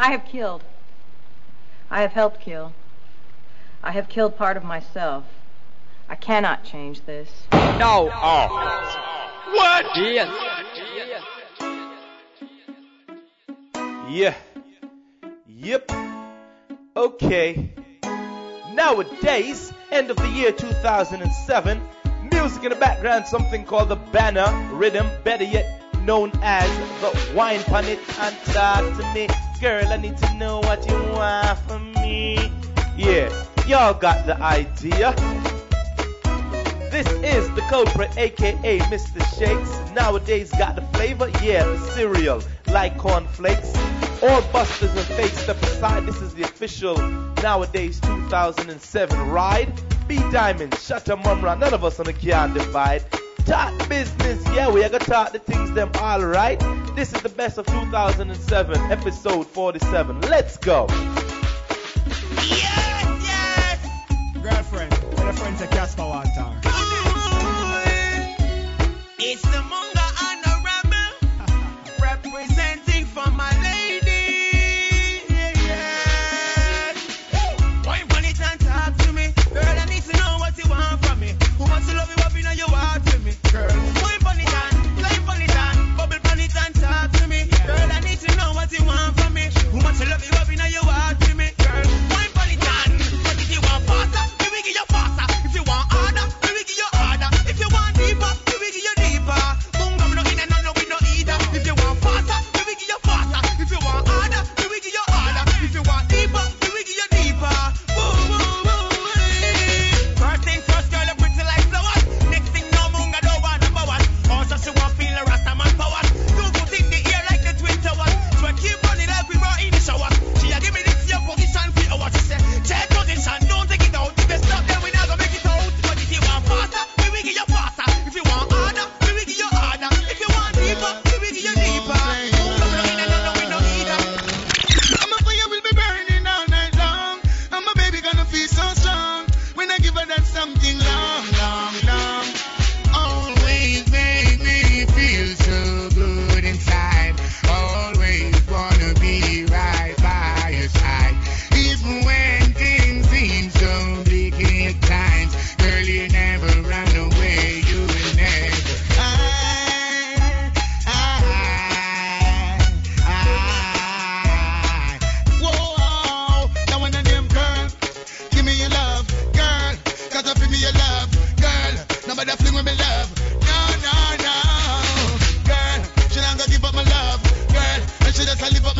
I have killed. I have helped kill. I have killed part of myself. I cannot change this. No. Oh. What? Yes. Yeah. Yep. Okay. Nowadays, end of the year 2007, music in the background, something called the banner rhythm, better yet known as the wine pon it and talk to me. Girl, I need to know what you want from me. Yeah, y'all got the idea. This is the culprit, aka Mr. Shakes. Nowadays got the flavor, yeah, the cereal, like cornflakes. All busters and fakes step aside. This is the official nowadays 2007 ride. B Diamond, Shutter Mumra, none of us on the can divide. Talk business, yeah, we are gonna talk the things them alright. This is the best of 2007, episode 47. Let's go. Yes, yes. Girlfriend, tell your friends to Casper one time. It's the Munga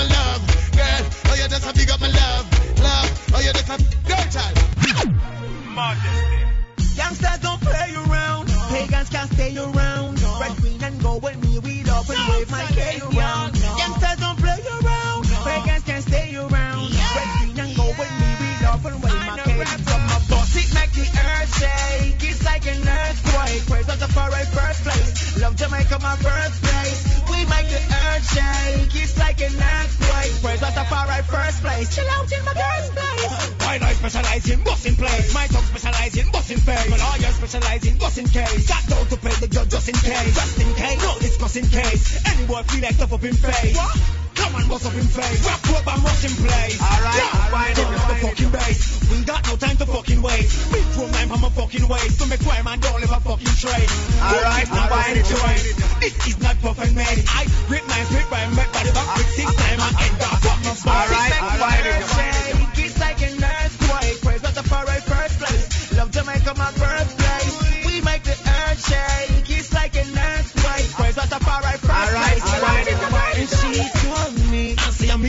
love, girl. Oh, you just a big up my love, love. Oh, you just a girl child. Youngsters don't play around. Pagans can't stay around. Red, green, and gold with me. We love and wave my around. Youngsters don't play around. Pagans can't stay around. Red, green, and gold with me. We love and wave my from my boss. It make the earth shake. It's like an earthquake. Praise of the foreign first place. Love Jamaica, my birthplace. We make the earth shake. It's like an earthquake. Praise of the foreign first place. Chill out in my girl's place. Why I specialize in busting place? My tongue specialize in busting face. My lawyer specialize in what's busting case. Got down to pay the judge just in case. Just in case, no discussing case. Any boy feel like tough up in face. What? Come on, bust up in face. Rap and in place. Alright, yeah, alright, turn up the fucking bass. We got no time to fucking wait. Big room time, I'm a fucking waste. To make crime and don't live a fucking trade. Alright, not alright, trade. This is not perfect made. I grip my grip by make body back with six time and end up fucking spot. Alright, alright, alright. It's like an earthquake. Praise God the foreign first place. Love Jamaica, my birthplace. We make the earth shake. It's like an earthquake. Praise God the foreign first place. And she told me, I say I'm me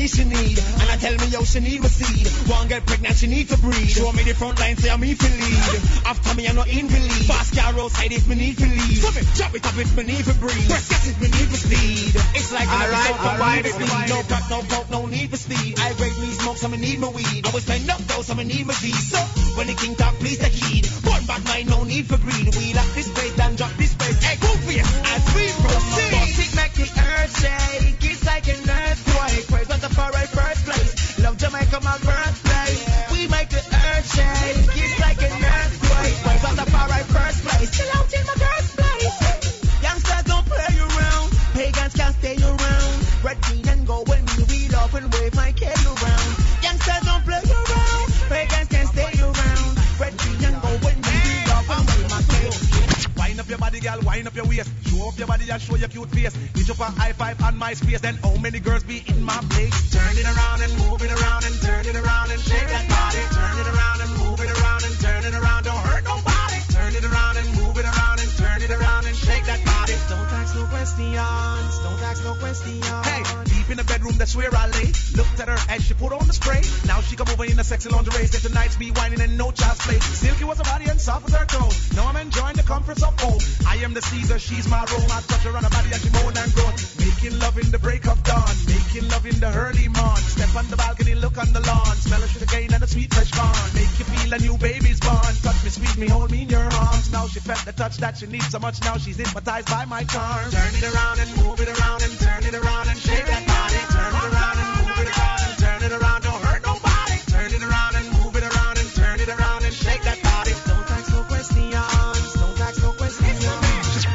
she need. And I tell me, yo, she need a seed. One get pregnant, she need to breed. Show me the front line, say I'm me for lead. After me, I'm not in the lead. Fast car roadside if me need to lead. Stop it, drop it up if me need to breathe. Press gas if me need for speed. It's like an Alright, episode of alright, Need for Speed. alright. No crack, no coke, no need for speed. I break me smoke, so me need my weed. I was spend up though, so me need my D. So, when the king talk, please take heed. One bad mind, no need for greed. We lock this place, then drop this place. Hey, go for it, as we proceed. Bust it, make the earth shake. It's like an earthquake. Foreign first place. Love Jamaica, my birthplace. We make the earth shake. It's like an earthquake. Praise God the foreign first place. Chill out in my girl's place. Youngsters don't play around. Pagans can't stay around. Red, Up body, girl, wind up your waist. Show off your body and show your cute face. Reach up a high five on my space. Then how many girls be in my place? Turn it around and move it around and turn it around and shake that body. Turn it around and move it around and turn it around. Don't hurt nobody. Turn it around and move it around and turn it around and shake that body. Don't ask no questions. Don't ask no questions. Hey, deep in the bedroom, that's where I lay. Looked at her as she put on the spray. Now she come over in the sexy lingerie. Said tonight's be whining and no child's play. Silky was her body and soft as her toes. Now I'm enjoying the comforts of home. I am the Caesar, she's my Rome. I touch her on her body and she moan and groan. Making love in the break of dawn. Making love in the early morn. Step on the balcony, look on the lawn. Smell sugar cane and a sweet fresh corn. Make you feel a new baby's born. Touch me, squeeze me, hold me in your arms. Now she felt the touch that she needs so much. Now she's hypnotized by my charm. Turn it around and move it around and turn it around and shake that body. Turn it around and move it around and turn it around. Don't hurt nobody. Turn it around and move it around and turn it around and shake that body. Don't ask no questions. Don't ask no questions.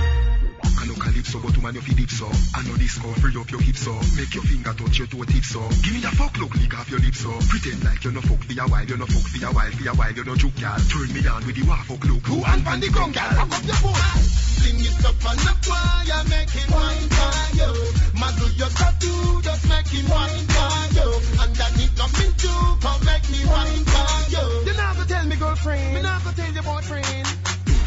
I know calypso, but woman you fi dip so. I know disco, free up your hips so. Make your finger touch your toe tips so. Give me a fuck look, lick off your lips so. Pretend like you're no fuck for a while, you're no fuck for a while, for a while you no juke gal. Turn me on with the waff fuck look. Who and pan the ground gal? Fuck up your foot. Fling it up on the choir, make him wine for you. Muzzle your tattoo, just make him wine for you. Underneath nothing to come make me wine for you. You go tell me girlfriend. Me go tell your boyfriend.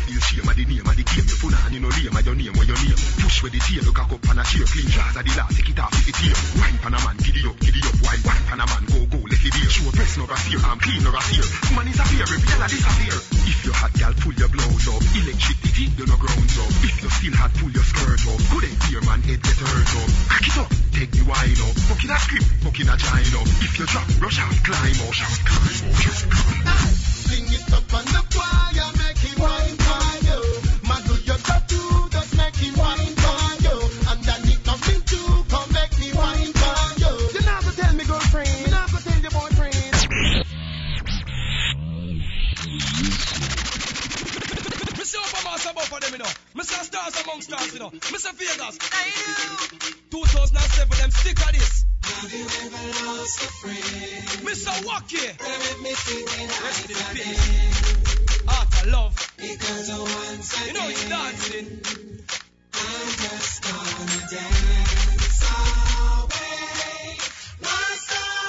Feel shame of the name of the game. You put on you no lame of your name or your name. Push with the tail, look up and a chair. Clean jars of the last, take it off if it's here. Wine pan a man, giddy up, giddy up. Wine, wine pan a man, go, it beer. Show breast no fear, I'm clean no fear. Woman is a fear, every gal a disappear. If you hot gal, pull your blouse up. Electricity, you no grounds up. If you still hot, pull your skirt up. Good ain't fear, man, head get hurt up. Hack it up, take the wine up. Fucking a script, fucking a gine up. If you drop, rush out, climb up, climb up, climb up. Fling it up on the choir, make him wine for you know. Stars among stars, you know. Me say Vegas. 2007, them stick at this. Me say walk here. Rest in peace. Art of love. You know it's dancing.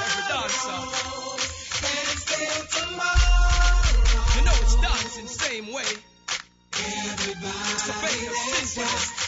Every dancer. You know it's dancing same way. It's a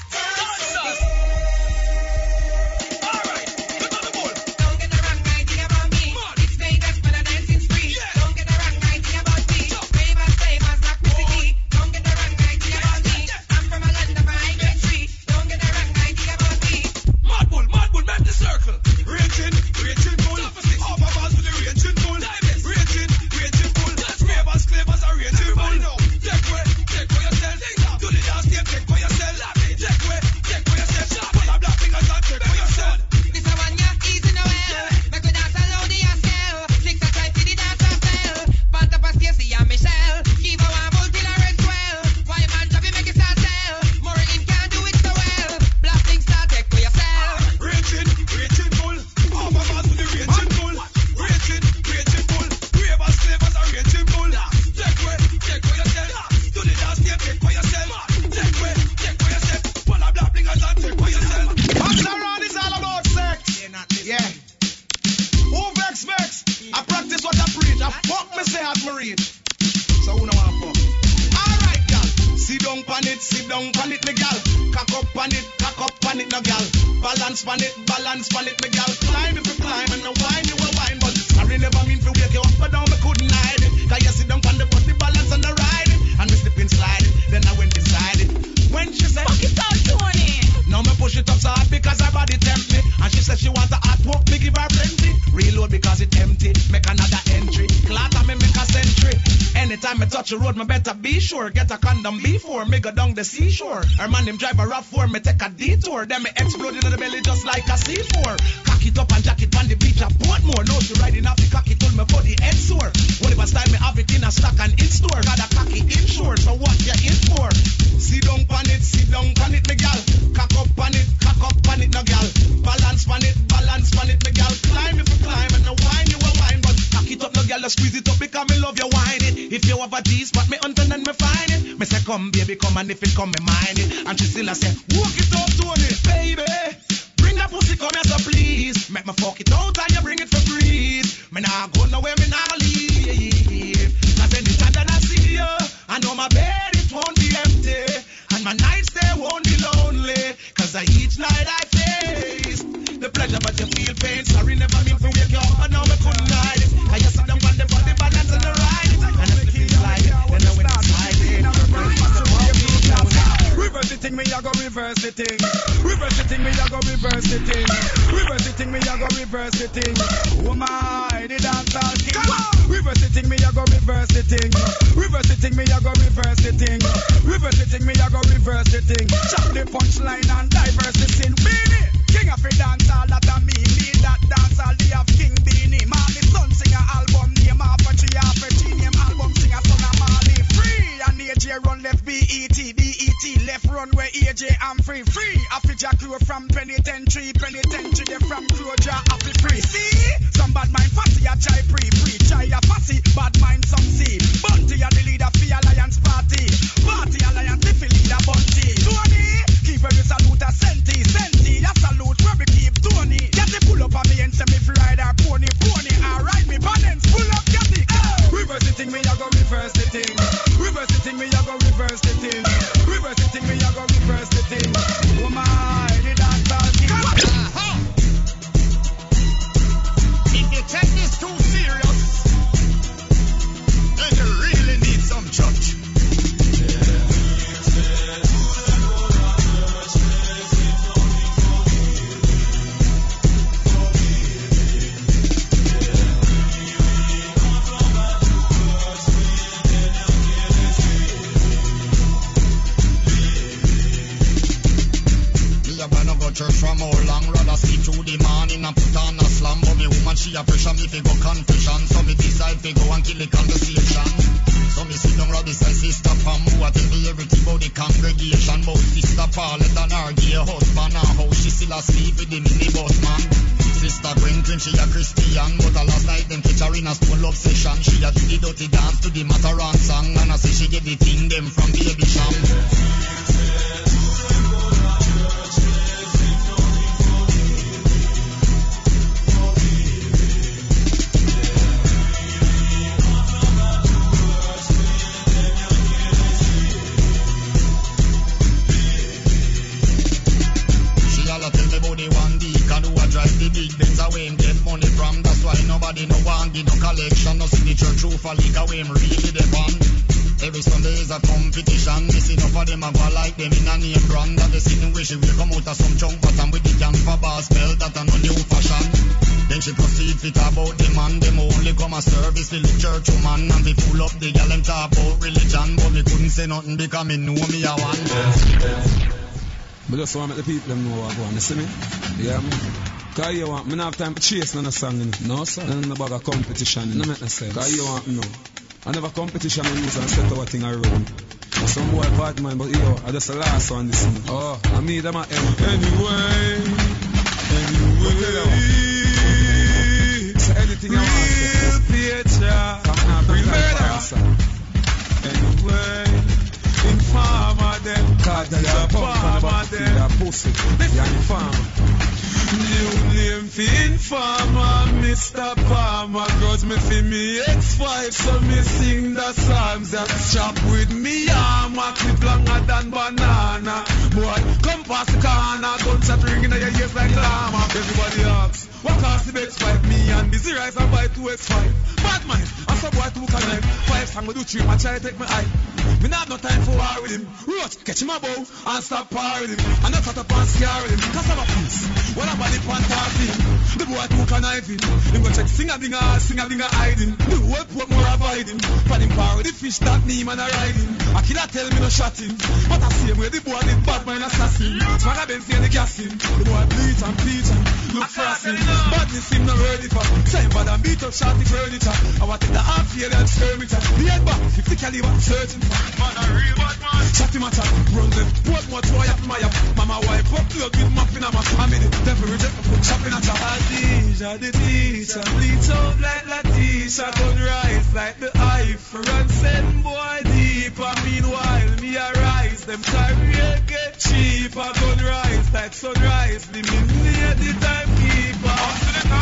Balance pan it, balance pan it, me gal. Climb if you climb and no wine you will wine, but sorry never mean to wake you up, but down me couldn't hide it. Cause you sit down pan the body balance and the ride it, and me slip and slide it. Then I went inside it. When she said, Fuck it out, Tony. now me push it up so hard because her body tempt me. And she said she want a hot walk, me give her plenty. Reload because it empty, make another Anytime me touch the road, me better be sure. Get a condom before me go down the seashore. Her man him drive a rough for me take a detour. Then me explode in the belly just like a C4. Cock it up and jack it on the beach at Portmore. No she riding off the cocky till me body head sore. Whatever style me have it in a stock and in store. Got a cocky insured, so what you in for? Sit down pan it, sit down pan it, me gal. Cock up pan it, cock up pan it, no gal. Balance pan it, balance pan it, me gal. Climb if you climb and no squeeze it up because me love you it. If you have a D spot, me hunt and me find it. Me say come baby, come and if it come, me mind it. And she still a say, walk it up, Tony, baby. Bring that pussy, come here, so please. Make me fuck it out and you bring it for free. Me nah go nowhere, me nah leave. Cause anytime that I see you, I know my bed it won't be empty. And my nights they won't be lonely. Cause I each night I face the pleasure, but you feel pain. Sorry, never mean to wake you up, but now me couldn't hide it. I just sit down on the body balance and the ride Reverse the thing, me I go reverse the thing. Reverse the thing, me I go reverse the thing. Reverse the thing, me I go reverse the thing. Oh my, the dancehall king. Reverse the thing, me I go reverse the thing. Reverse the thing, me I go reverse the thing. Reverse the thing, me I go reverse the thing. Chop the punchline and diverse the. Beenie, king of the dancehall, that a me. Me that dancehall, the of King Beenie. Marley son sing a album AJ run left BET, BET left run where AJ I'm free. Free Africa crew from penitentiary, penitentiary they from Croja, Afri free. See, some bad mind fussy a chai pre, pre chai a fussy, bad mind some see. Bounty a the leader for Alliance Party, Party Alliance if you leader Bounty. Tony, keep every salute a senti, senti a salute where we keep Tony. Get the pull up on me and send me fly that pony, pony. Alright, me balance, pull up, get the thing, me I go reverse the thing. Reverse the thing, me I go reverse the thing. Reverse the thing, me I go reverse the thing. Just want to make the people them know what I want. You see me? Yeah, man. Cause you want, me not have time to chase none of song, you know. No, sir. None about a competition, you know. make no sense. Cause you want, no. I never competition I use and set our thing around. Some boy bad man, but yo, I just the last one this one. Oh, I mean them at end. Anyway, anyway. So anything I want to say. Come now, bring that. Anyway, informer them. Cause they are pussy. They are informer. New name fi informer, Mr. Palmer Grudge me fi me X5 So me sing the songs that chop with me armor Clip longer than banana Boy, come past the corner Gunshot ringing in your ears like llama Everybody asks, what cost the X5? Me and Busy Rice I buy 2 X5 Bad mind, I saw boy two can knife Five song me do three, try to take my eye Me not have no time for war with him. Roach, catch him a bow and stop par with him. I not cut up and scare with him. Cause I'm a piece When I'm body pan talking The boy two can knife him Him go check sing a dinga, sing a dinga hiding. The whole put more avoiding Pan him par with the fish that me man a riding A killer tell me no shot him But I see him where the boy did bad mind assassin. Swagger Benz see the gas him The boy bleach and bleach and look frosty Badness him no ready for. Same bad and beat up shorty furniture. I want take the half fail and skirmitter The head back 50 caliber searching for Man a real bad man Shot him Run them Portmore to up my up Mama wipe up plug with muffin a I made it Devil reject the foot chopping a chop Adidja the teacher Bleach out like Latisha Gun right Phosphorus and boy deeper. Meanwhile, me arise. Them career get cheaper. Gun rise like sunrise. Eliminate the timekeeper.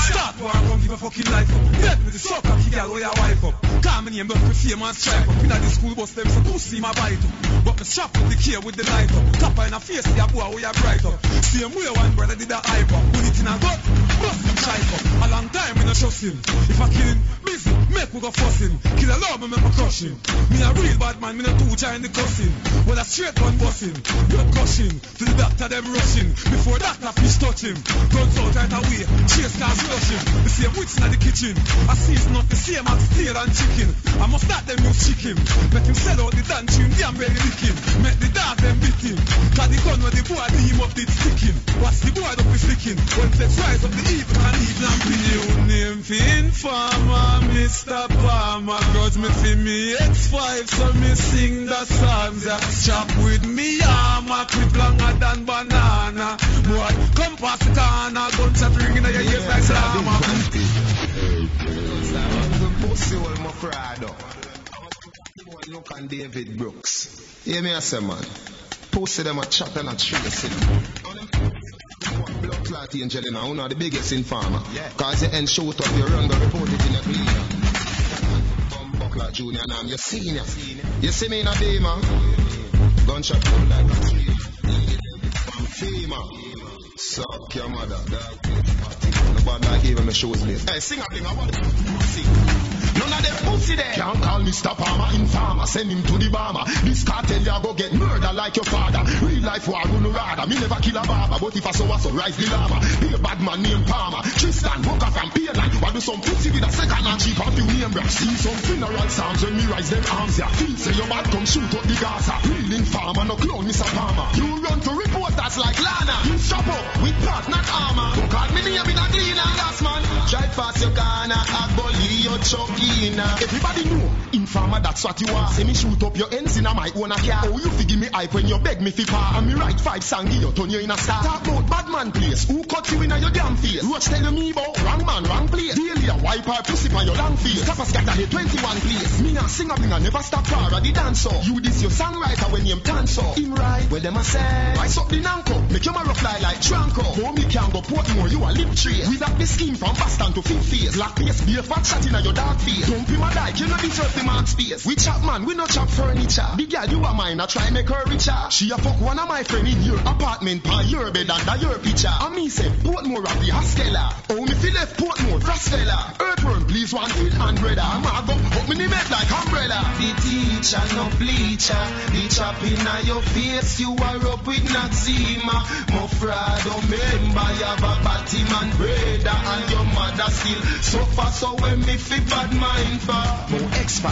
Start war, come give a fucking life up. Dead with the sucker, kick your wife up. Call me name, me fame and stripe up. Inna the school bus, them so pussy my bite up. But me strap with the key with the light up. Tap in a face, the boy where you bright up. Same way one brother did a hype up. Put it in a gut, bust him shite up. A long time we no trust him. If I kill him, busy, make we go fuss him. Kill a love, me crush him. Me a real bad man, me no too giant the cussing. Well a straight one bust him, blood gush him. To the doctor them rushing. Before doctor fish touch him. Guns out right away, chase cars rush him. The same wits in the kitchen. I season up the same as steer and chicken. I must start them use chicken. Make him sell out the tune, damn belly licking. Make the dog them beat him. Cause the gun where the boy beat him up did sticking. Watch the boy up be flicking. When flex rise up the evil and evil and bring you name for informer, Mr. Palmer. Grudge me for me X5, so me sing the songs. Yeah. Chop with me armor, clip longer than banana. Boy, come past the corner, gunshot ringing in your ears like drama. Pussy hole my Frado. Look on David Brooks. Hear me I say man. Pussy them a chat and a tracing. Blood clot angel in one of the biggest informer. Cause you end shoot up, you run go report it in a cleaner. Bumbuckler junior and I'm your senior. You see me in a beamer. Gunshot pull like a tree. From FEMA. Suck your mother, dog. No bad like even my shoes lace. Hey, sing a thing, I want pussy. None of them pussy there. Can't call Mr. Palmer informer. Send him to the bomber. This cartel ya go get murder like your father. Real life war gonna rather. Me never kill a barber, but if I saw a so rise the lava. Be a bad man named Palmer. Tristan, Booker from Pearland. Why do some pussy with a second and cheap and few name brand? See some funeral sounds when me rise them arms ya. Feel say your bad come shoot up the Gaza. Real informer, no clone Mr. Palmer. You run to reporters like Lana. You chop up with part, not armor. Don't call me name in a cleaner. Last man. Drive fast your corner. I bully your chuckina. Everybody know. Informer, that's what you are. Say me shoot up your ends in a my own a car. Oh, you fi give me hype when you beg me fi par. And me write five song, you turn you in a star. Talk about bad man place. Who cut you in a your damn face? Roach tell you me about wrong man, wrong place. Daily a wipe her pussy on your long face. Kappa scatter here 21 place. Me a sing a bling and never stop far at the dance off. You this your songwriter when you dance off. Him right, where them a say. Rise up the nanko. Make your marrow fly like Tranco. Oh, me can go Portmore, you a lip tree. Without the scheme from Boston to Fit Face. Black face, be a fat shot in a your dark face. Don't be my dyke, you know deserve the man space. We chop man, we no chop furniture. The girl you a mine, I try make her richer. She a fuck one of my friend in your apartment, by your bed under your picture. And me say, Portmore of the Haskella. Oh, me feel left Portmore, Frostella. Earthworm, please one food and bread. I'm a go, up me the make like umbrella. The teacher, no bleacher. The chop in your face, you are up with Naxima. Mavado, member, you have a Batman brother. And your mother still suffer, so when me fi bad mind for. Mo X5,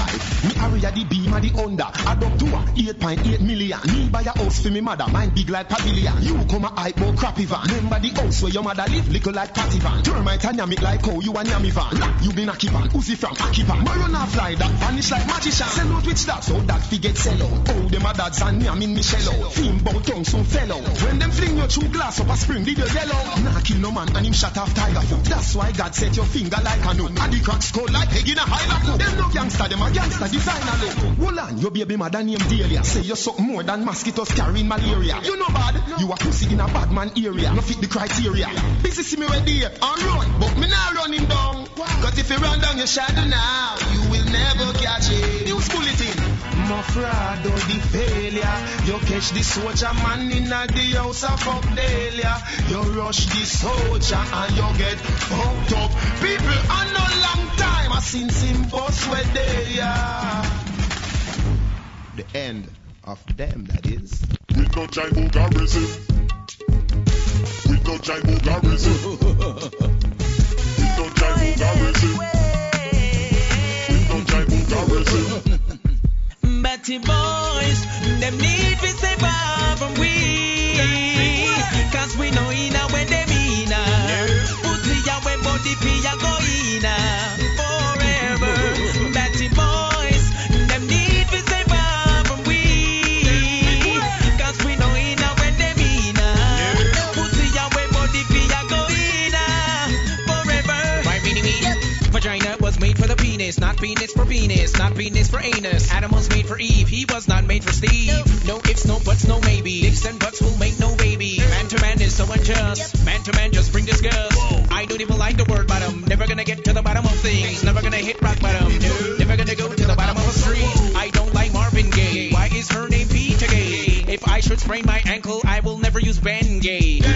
me area the beam and the under. Adopt to a 8.8 million. Me buy a house for me mother, mine big like pavilion. You come a hype more crappy van. Remember the house where your mother live, little like patty van. Termite and yam like how you and yammy van. Rap, you been a van, Uzi from Akipan. But run a fly, that vanish like magician. Sell out which that, so that fi get sell out. Oh, them a dads and yam in me shell out. Bout tongue soon fell out. When them fling your true glass up a spring, did you yellow? Nah, kill no man and him shut off tiger foot. That's why God set your finger like a nook. And the cracks go like a high Them no gangster, them a gangster designer look. On, your baby mother named Delia. Say you suck more than mosquitoes carrying malaria. You know bad, you a pussy in a bad man area. No fit the criteria. Busy see me ready and run, but me not running down. Cause if you run down your shadow now, you will never catch it. News bulletin. Mavado the failure. You catch the soldier man in a the house of Updalia. You rush the soldier and you get fucked up. People are no long time. I seen him boss where they are. The end of them, that is. With no giant boogarism. With no giant boogarism. With no giant boogarism. Batty boys, them need to survive from we. Cause we know in a when them in a. Pussy when body pee ya go in a. Penis for penis, not penis for anus. Adam was made for Eve, he was not made for Steve. No, no ifs, no buts, no maybe. Dicks and butts will make no baby. Man to man is so unjust. Yep. Man to man just bring disgust. Whoa. I don't even like the word bottom. Never gonna get to the bottom of things. Never gonna hit rock bottom. No. Never gonna go to the bottom of a street. I don't like Marvin Gaye. Why is her name Peter Gay? If I should sprain my ankle, I will never use Bengay.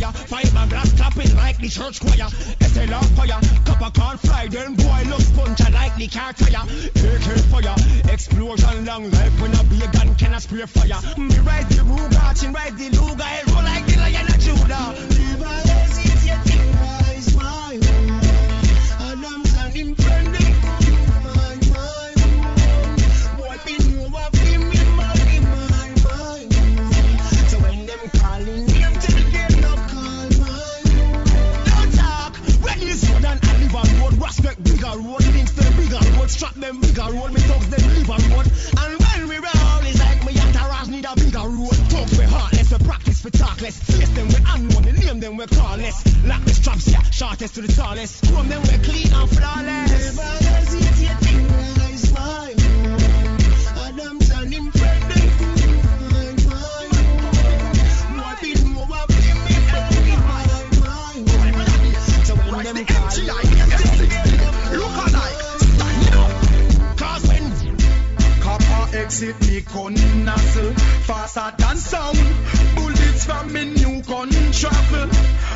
fire. Fireman glass clapping like the church choir. It's a long fire. Copper can't fly. then boy look punch like the car tire. AK fire, explosion long life when a big gun can I spray fire. Me ride the Ruger, chin ride the luga, I roll like the lion of Judah. Them bigger roll, me thugs them live and run. And when we roll, it's like me entourage need a bigger road. Thugs we heartless, we practice we talkless. Face them we unknown, the name them we carless. Lock the straps, yeah, shortest to the tallest. Chrome them we clean and flawless. Adam's Exit me gun nozzle Faster than sound. Bullets from me new gun travel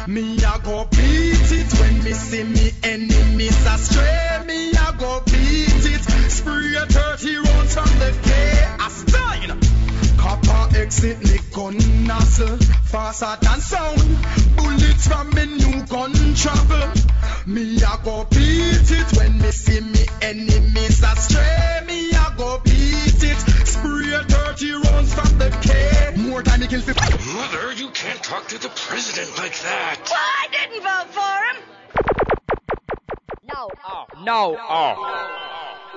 Me a go beat it. When me see me enemies astray Me a go beat it. Spray 30 rounds from the K A style Copper exit me gun nozzle Faster than sound Bullets from me new gun travel Me a go beat it When me see me enemies astray Me a go beat it Spray 30 rounds from the K More time me kill fi Mother, you can't talk to the president like that. Well, I didn't vote for him. No. Oh, no. Oh.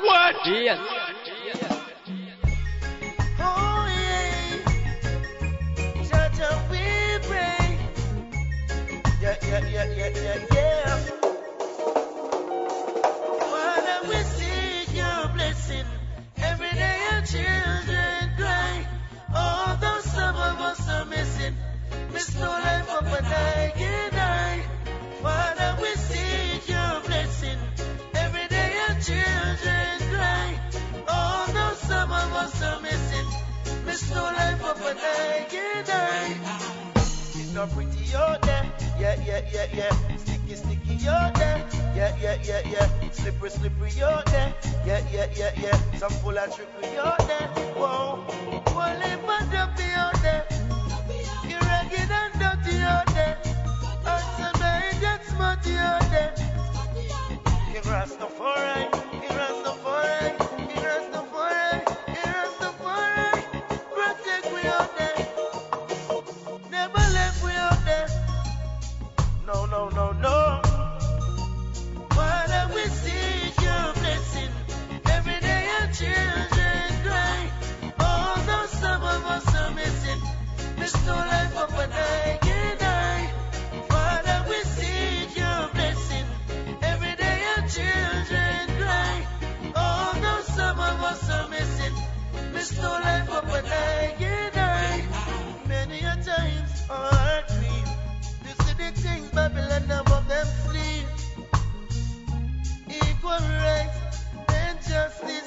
What? Yes. No life up and can die. Some and I not pretty out there. Yeah, yeah, yeah, yeah. Sticky, sticky out there. Yeah, yeah, yeah, yeah. Slippery, slippery out there. Yeah, yeah, yeah, yeah. Some full of trickery out there. Whoa. Well, if I don't be out there, you're ragged and dirty out there. And somebody that's smutty out there. You're Rastafari, you're Rastafari, Many a times. This is the things Babylon above them sleep. Equal rights and justice.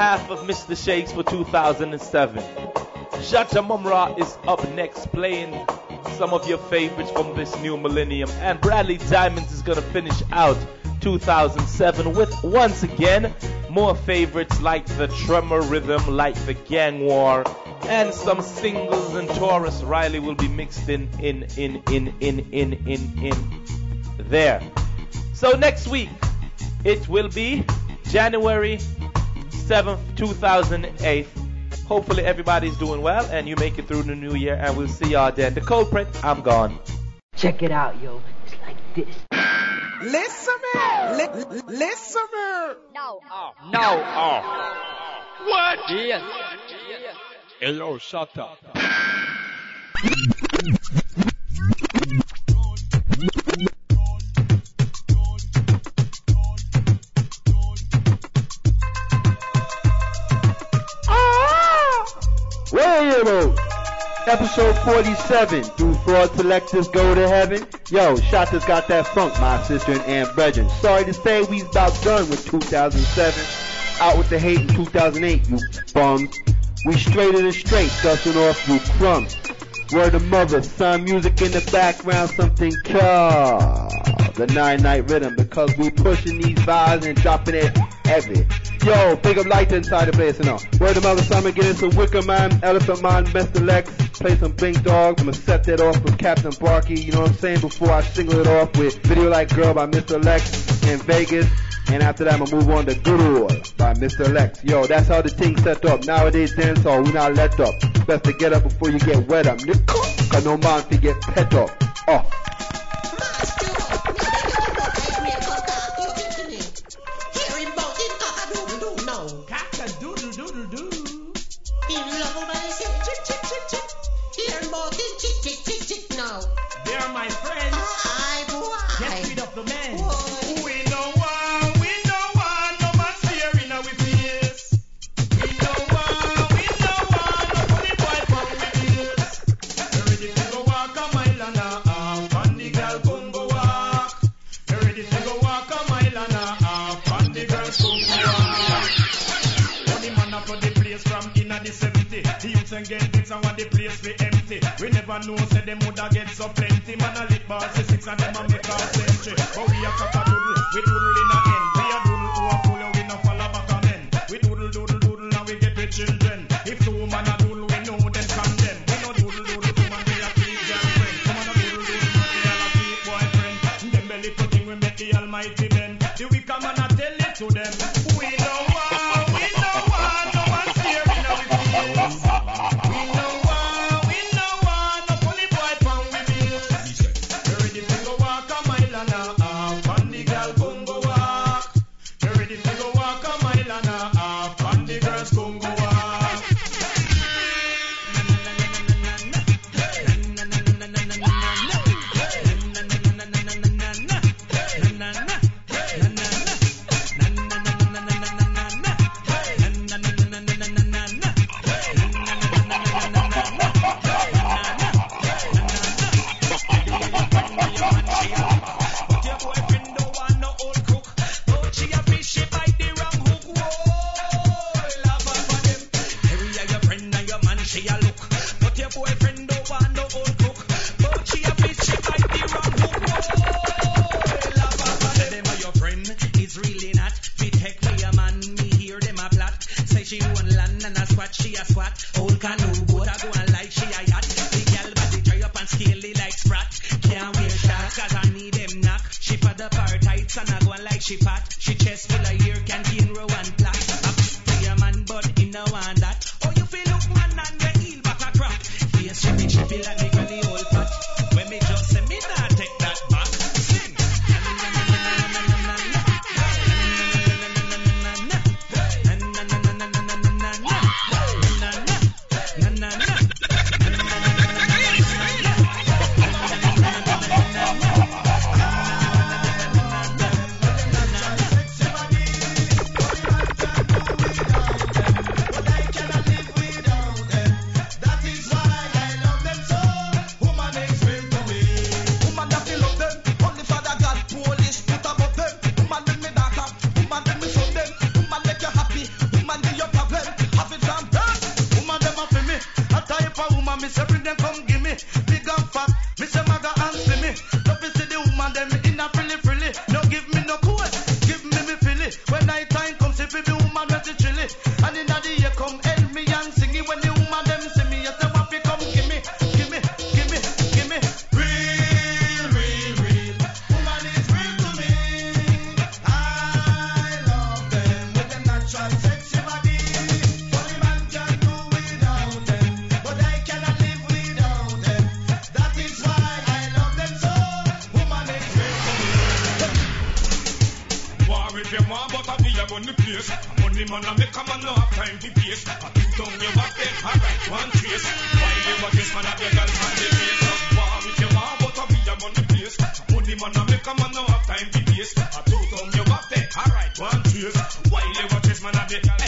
That's the half of Mr. Shakes for 2007. Jaja Mumra is up next playing some of your favorites from this new millennium. And Bradley Diamonds is going to finish out 2007 with once again More favorites like the Tremor Rhythm, like the Gang War, and some singles and Tarrus Riley will be mixed in, in, in, in, in, in, in, in there. So next week, it will be January 7th, 2008. Hopefully everybody's doing well and you make it through the new year and we'll see y'all then. The culprit, I'm gone. Check it out, yo. It's like this. Listen, man. Li- listen, man. No. No. Oh. What? Yes. Hey, yo, shut up. Episode 47. Do fraud selectors go to heaven? Yo, Shotta's got that funk, my sister and Aunt Brethren. Sorry to say, we's about done with 2007. Out with the hate in 2008, you bums. We straighter than straight, dusting off you crumbs. Word of mother, son, music in the background, something car. The nine night rhythm, because we pushing these vibes and dropping it heavy. Yo, big up light inside the place and all. Word of mother, Simon, get into Wicker Man, Elephant Man, Mr. Lexx, play some Bling Dawg. I'ma set that off with Captain Barkey, you know what I'm saying, before I single it off with Video Like Girl by Mr. Lexx in Vegas. And after that, I'ma move on to Good Oil by Mr. Lexx. Yo, that's how the thing set up. Nowadays, dance hall, we not let up. Best to get up before you get wet up. Cause no man to get pet up. Oh. 70. And get things and want the place be empty. We never know, say them woulda get so plenty. Man a lit bars, six and them a make a century. But we a cock you want this man, I be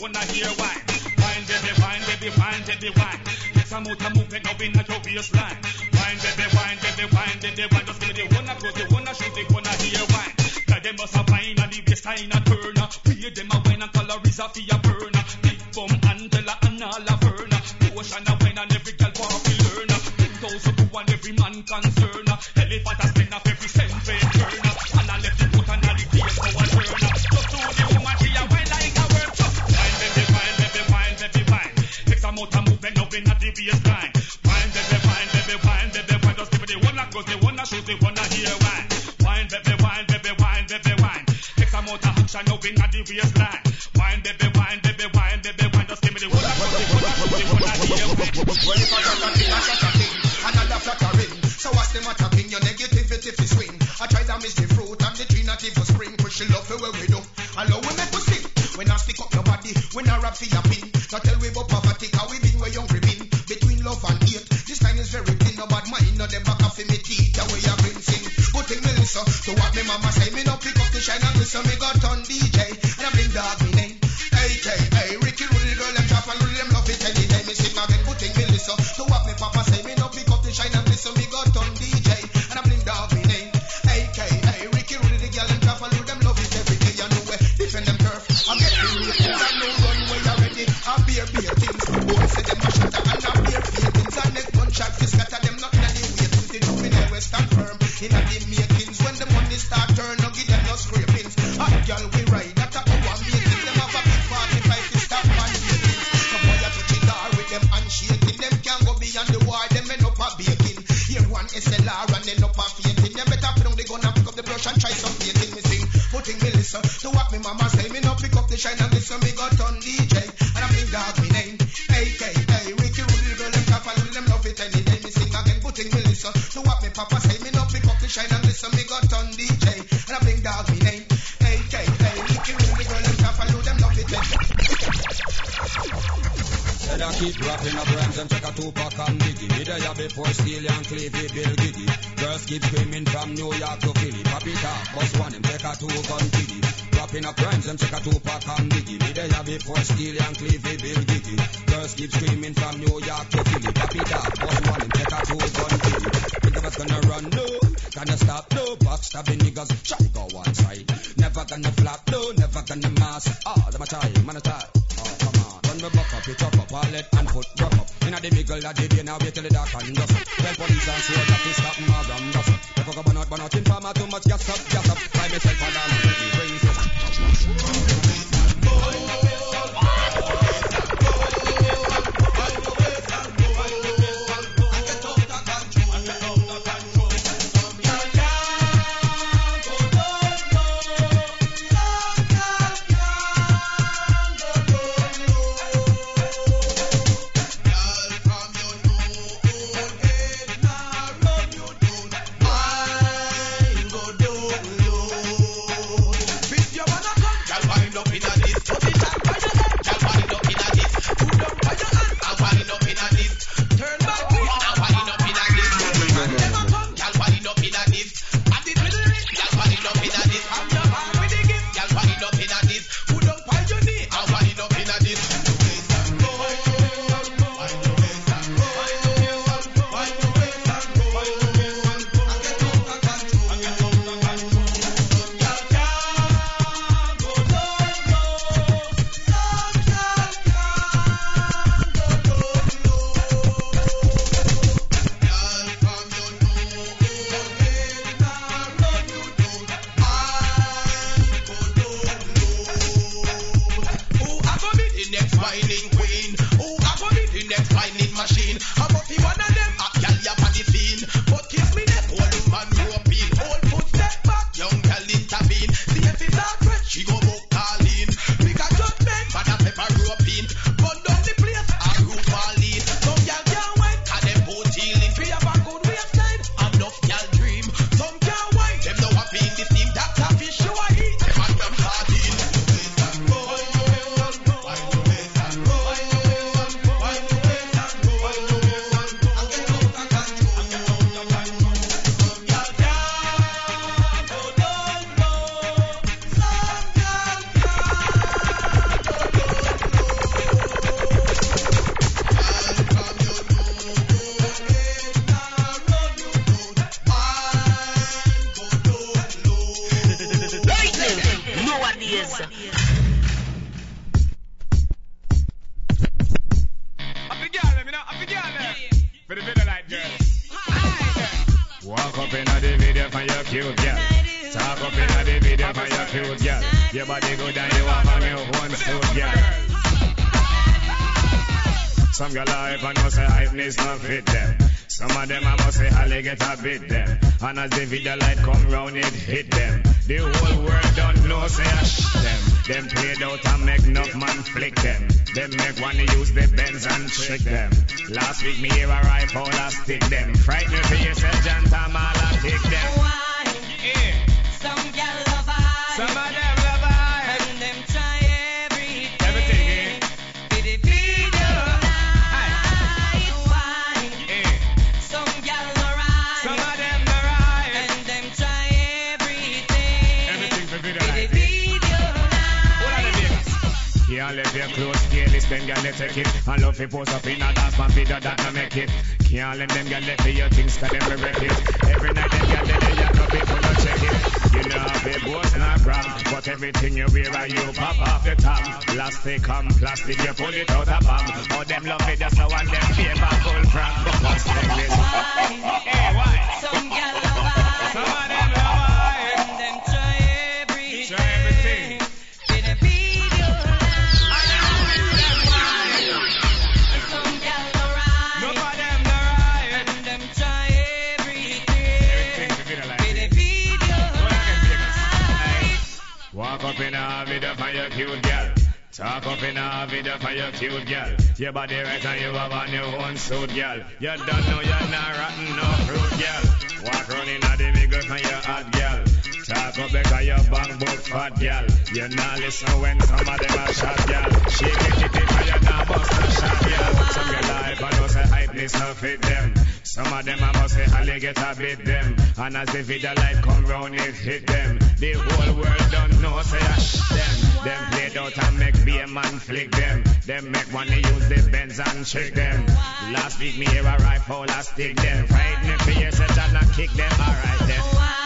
one that hear And as the video light come round it hit them. The whole world don't know say I sh them. Them played out and make enough man flick them. Them make one use the bends and trick them. Last week me hear a rifle I stick them. Frighten you for yourself, fi post up in a dance man video that no make it. Can't let them girl let for your things cause them will wreck it. Every night them they they a go people no check it. You know a boast and a brag, but everything you wear and you pop off the top. Plastic come plastic, you pull it out a bag. Oh them love it just so one them paper full crack. But what's cute girl. Talk up in a video for your cute girl. Your body right and you have on your own suit, girl. You don't know you're not rotten, no fruit, girl. Walk round in a the bigger for your hot girl. Talk up because you bang book fat, girl. You not listen when some of them are shot, girl. Shake it, it, it, you not bust a shot, girl. Some girl hype and know say hypeness no fit them. Some of them I must say get bit them. And as the video light come round it hit them. The whole world don't know say ah, I sh them. Them played out and make be a man flick them. Them make one they use the bends and trick them. Last week me hear a rifle I stick them. Frighten me for yourself and I kick them. Alright then.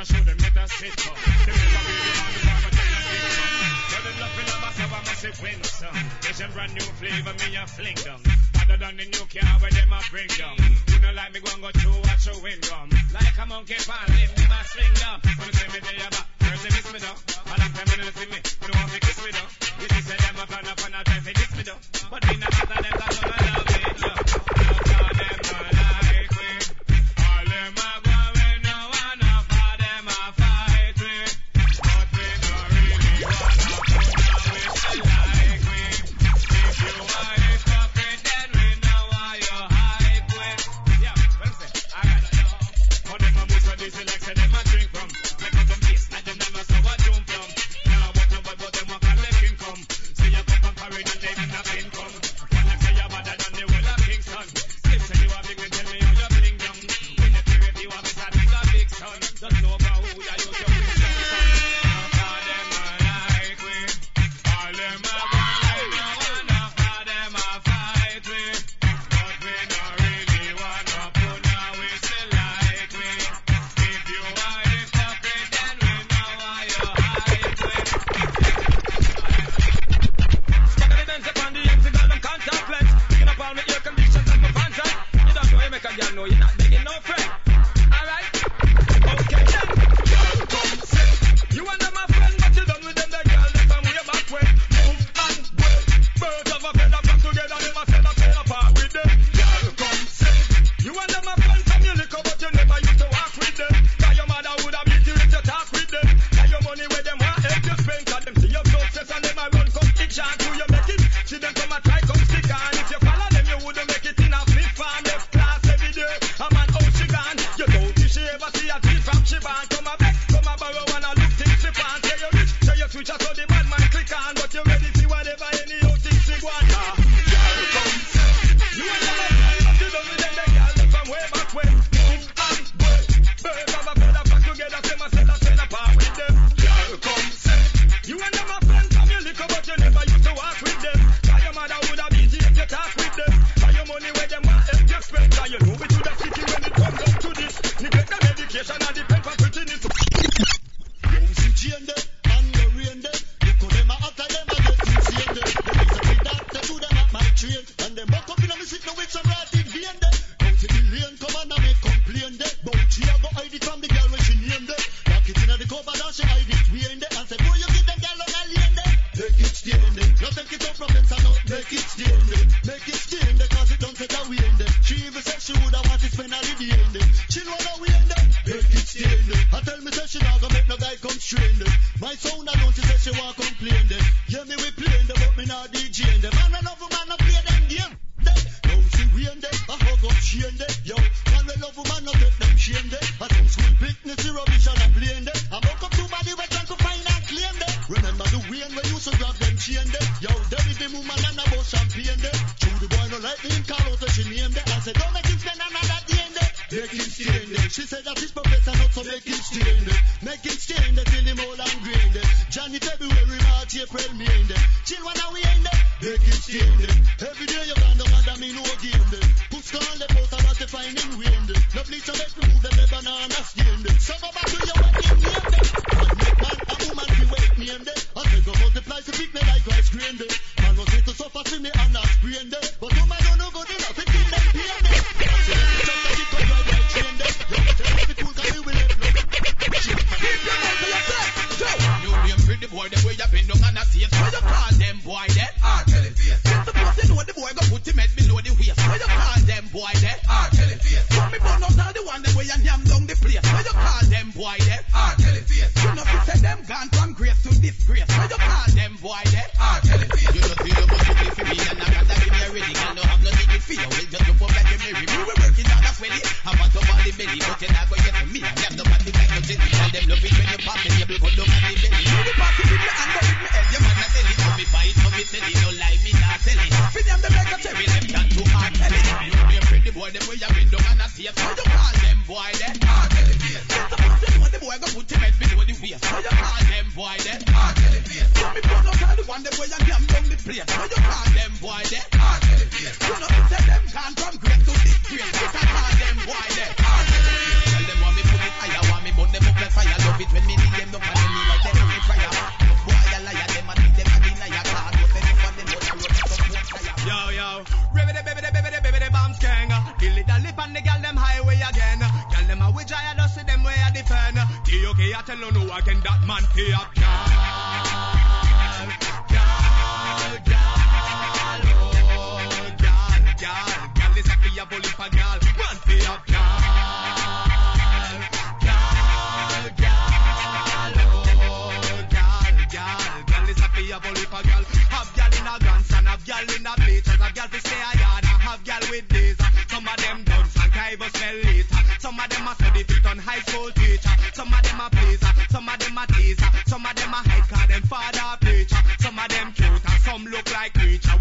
I show them that I sit for. They never be the one who a thing from. Tell them love in a massive, a massive wing, son. Get them brand new flavor, me a fling them. Other than the new car where them a bring them. You know like me go and go through watch your wingum. Like a monkey pan, lift me my swing. Wanna see me day back? first they miss me though. All the time see me, they don't want me kiss me though. You just say them a gone up and a drive, they diss me though. But me not matter, them that do, I know. Make it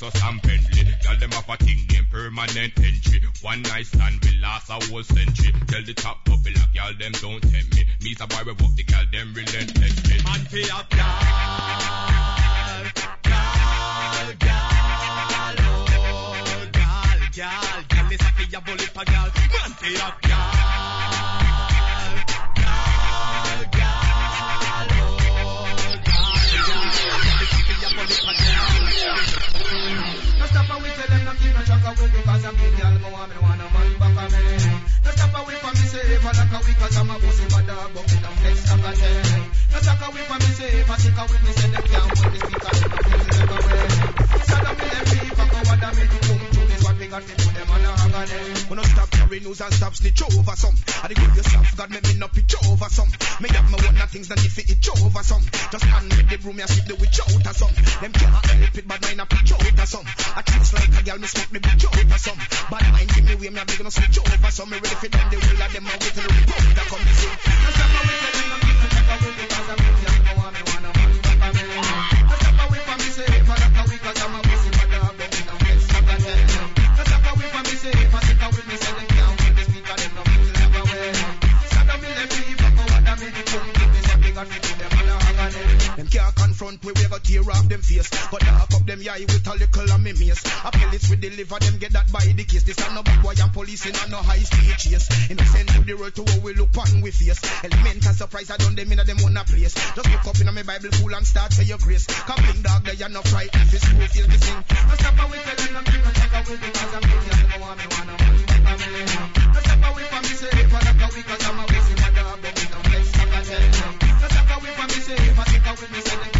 Lexus and Bentley. Tell them up a thing named permanent entry. One night stand will last a whole century. Tell the top couple like y'all them don't tempt me. Me's a boy we walk the girl them relentlessly. Man fi a girl, girl, girl, oh girl, girl, girl. This a fi a bullet for girl. Man fi a girl. we tell them not keep no track because I'm in the alma the one who man back a me. No away from me say I knock away cause I'm a pussy for dog don't flex up a ten. No talk away from me say if I away me say them can't put the stick on me no pussy never wear. Saddam me every fuck over that me to come to big and me put on a hanger them. Eh. Stop carry news and stop snitch over some. I dey give yourself God make me not pitch over some. Me have me one things that if it itch over some. Just hand with the broom me a sweep the witch out of some. Them can't help it but mine a pitch out of some. I treat like a girl me smoke the bitch out of some. Bad mind give me way me a big no switch over some. Me ready for them the will of them a with the report that come to see. Just like a wait front way, we ever tear off them face. But knock up them yai with a little and me mace. A pellets we deliver them, get that by the case. This are no big boy and police in a no high speed chase. In the send of the road to where we look on we face. Element and surprise, I done them in a them on a place. Just look up in a me Bible full and start for your grace. Come in dog, they are no fright if it's school feel the thing. No stop away, tell them I'm gonna take away the cause I'm gonna want me, wanna money, I'm a millionaire. No stop away me, say, if I look away, cause I'm a busy, my dog, but we don't I. No stop away me, say, if I take away, me,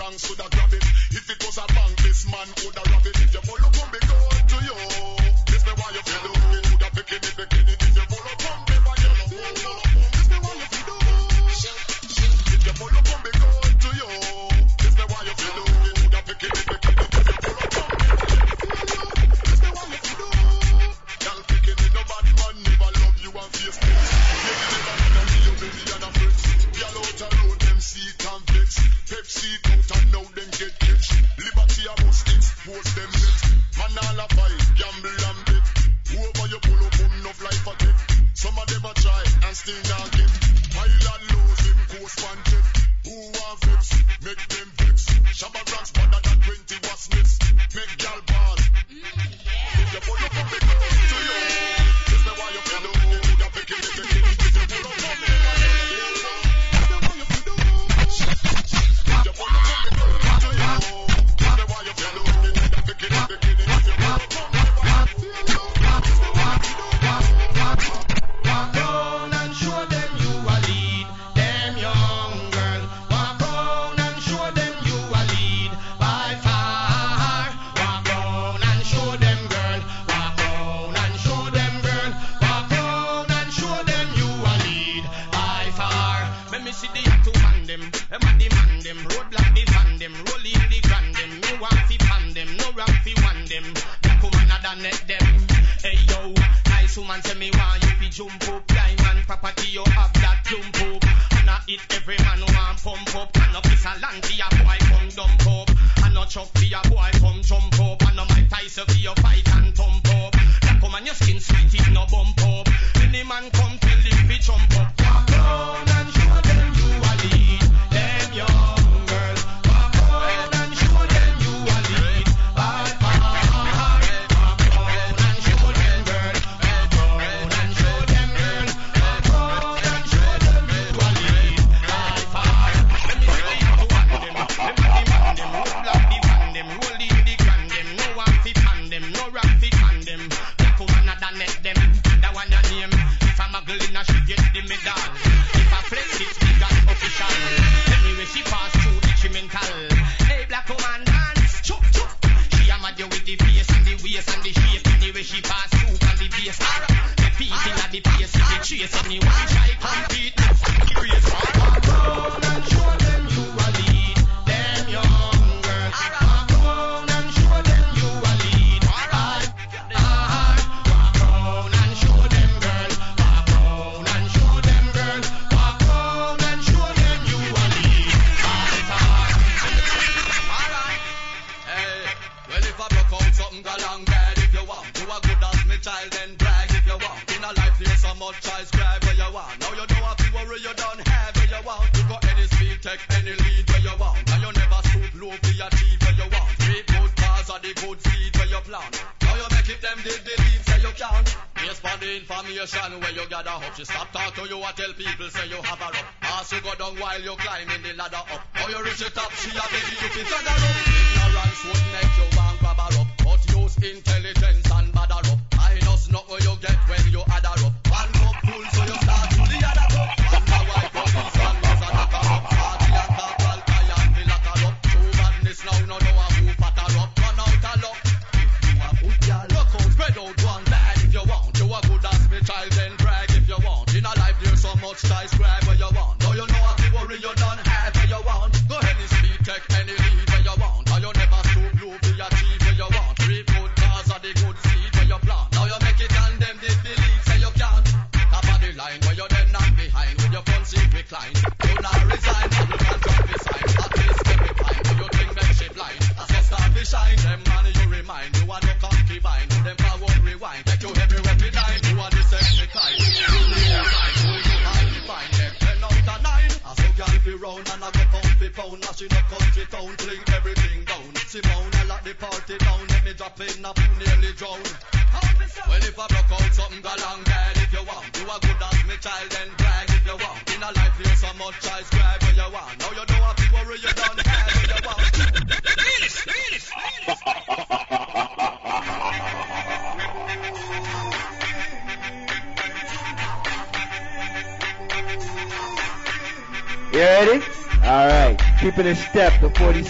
wrong, should I grab it?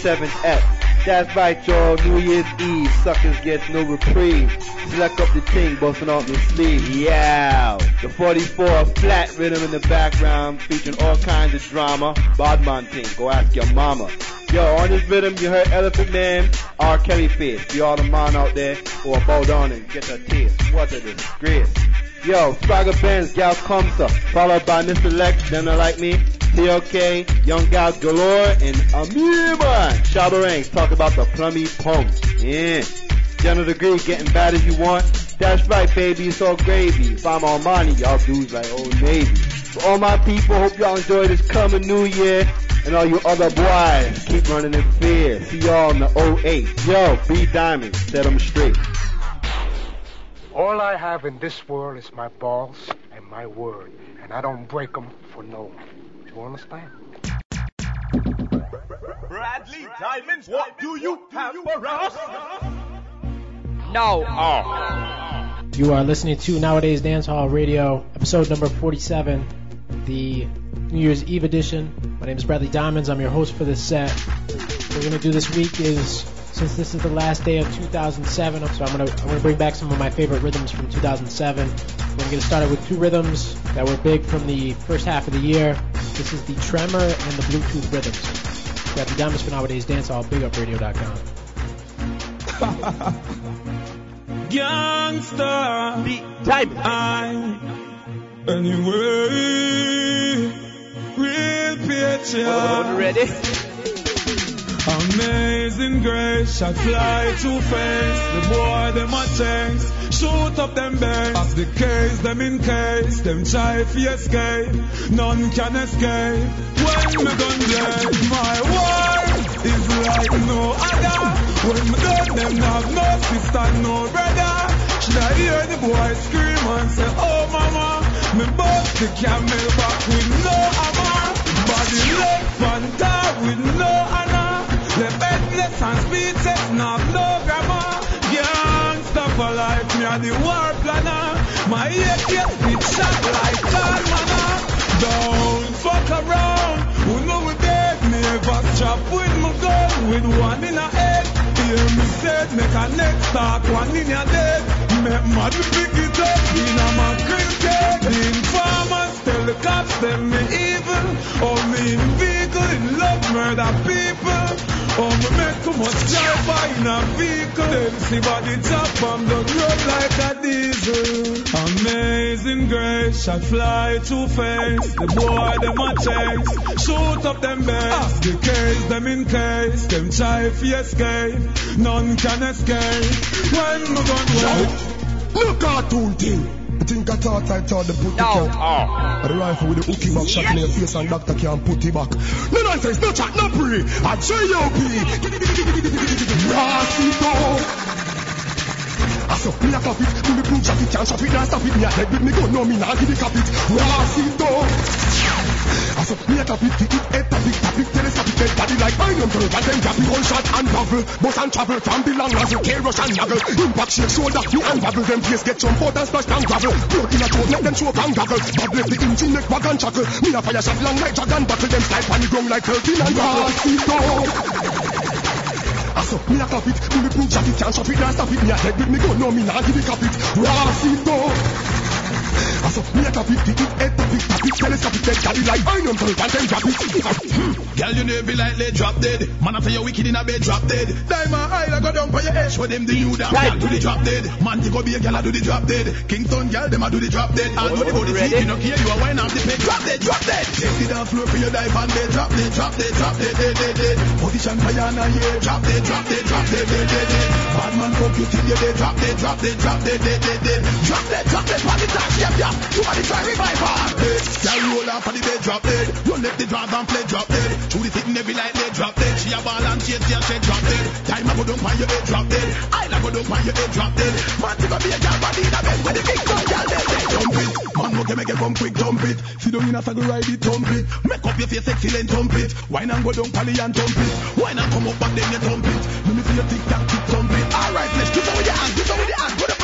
That's right, y'all. New Year's Eve. Suckers get no reprieve. Select up the ting, busting off the sleeve. Yeah. The 44 flat rhythm in the background, featuring all kinds of drama. Bodman ting. Go ask your mama. Yo, on this rhythm, you heard Elephant Man, R. Kelly Fish. Be all the man out there who are down on and get a taste. What a disgrace. Yo, Swagger Benz, Gal Comsa, followed by Mr. Lexx, Them like me, TLK, Young Gals Galore, and Amoeba. Shabba talk about the plummy pump. Yeah. General Degree, getting bad as you want. That's right, baby, it's all gravy. If I'm money, y'all dudes like Old Navy. For all my people, hope y'all enjoy this coming new year. And all you other boys, keep running in fear. See y'all in the 08. Yo, B Diamond, set 'em straight. All I have in this world is my balls and my word, and I don't break 'em for no one. Do you understand? Bradley Diamonds, what do you have for us? No. Oh. You are listening to Nowadayz Dancehall Radio, episode number 47, the New Year's Eve edition. My name is Bradley Diamonds. I'm your host for this set. What we're gonna do this week is, since this is the last day of 2007, so I'm gonna I'm gonna bring back some of my favorite rhythms from 2007. We're gonna get started with two rhythms that were big from the first half of the year. This is the Tremor and the Bluetooth rhythms. Bradley Diamonds for Nowadayz Dancehall, BigUpRadio.com. Gangsta. Beat Diamond. I. Anyway. Real picture. Ready? Amazing grace, I fly too fast. The boy, them a chase. Shoot up them base. As the case, them in case. Them try to escape. None can escape. When me gun blade, my war is like no other. When me gun, them have no sister, no brother. Should I hear the boy scream and say, Oh mama, me bust the camel back with no hammer. Body left Fanta with no. The bedless and speechless, not no grammar. Gangsta for life, me a the war planner. My AK spit shot like God manna. Don't fuck around, who know we dead? Never chop with my gun, with one in a head. Hear me said, make a neck start, one in your dead. Make mad pick it up, in a my cricket. The informers tell the cops them me evil. Me in vehicle, in love, murder people. Oh, me make too much drive in a vehicle. Them see body top on the road like a diesel. Amazing grace, I fly too fast. The boy them a chase, shoot up them base. The case them in case, them try to escape. None can escape. When me gun work. No cartoon thing. I think I thought I thought the put No. the Oh. The rifle with the hooky back shot in your face and doctor can't put it back. No nonsense, no chat, no pre. I J.O.P. Racito. I saw me a cop it, to me prove shot it, can't stop it, now stop it, me a dead with me gun, no me nah give it cap it. Racito. I saw me a tap it, kick it, head tap it, tap it, telescope it, dead body like iron curve, and then drop it, one shot and travel. Bus and travel from the long nozzle, K-rush and naggle. Impact shake shoulder, me and wobble, them face get jump out and splash and gravel. Blood in a throat, make them choke and goggle. Bob left the engine, make wagon chuckle. Me a fire shot long like dragon buckle, them slide on the ground like thirteen and Racito. I saw me a clap it, bulletproof jacket can't stop it, now stop it. Me a dead with me gun, no me nah give it cap it. Racito. I saw me a clap it, kick it, head tap it, tap it, telescope it, dead daddy like iron curve, and then drop it. Girl, you never like lay drop dead. Man, I you wicked in a bed drop dead. Diamond eye, I go down for your edge. Show them the you down. Girl, do the drop dead. Man, you go be a girl, I do the drop dead. Kingston girl, them I do the drop dead. I know the body Ready? freak, you know care, you a wine off the peg. Drop dead, drop dead. Take the dance floor for your dive and dead. Drop dead, drop dead, drop dead, dead, dead, dead. Position for your na yeah. Drop dead, drop dead, drop dead, dead, dead, dead. Bad man fuck you till you dead. Drop dead, drop dead, drop dead, dead, dead, dead. Drop dead, drop dead, party time, yeah, yeah. Jam. Somebody try revive her. Hey, girl roll off of the bed, drop dead. Run left the drive and play, drop dead. Through the sitting every night, they drop dead. She a ball and chase, she a shake, drop dead. Time I go down on your head, drop dead. I go down on your head, drop dead. Man, a be a girl body in a bed with the big gun, girl, say jump it. Man, okay, make it come quick, dump it. Sit down in a saddle, ride it, thump it. Make up your face, excellent, thump it. Wine and go down, pally and thump it. Wine and come up back, then you thump it. Let me see your tic tac, tick thump it. Alright, let's do it with your hands, do it with your hands.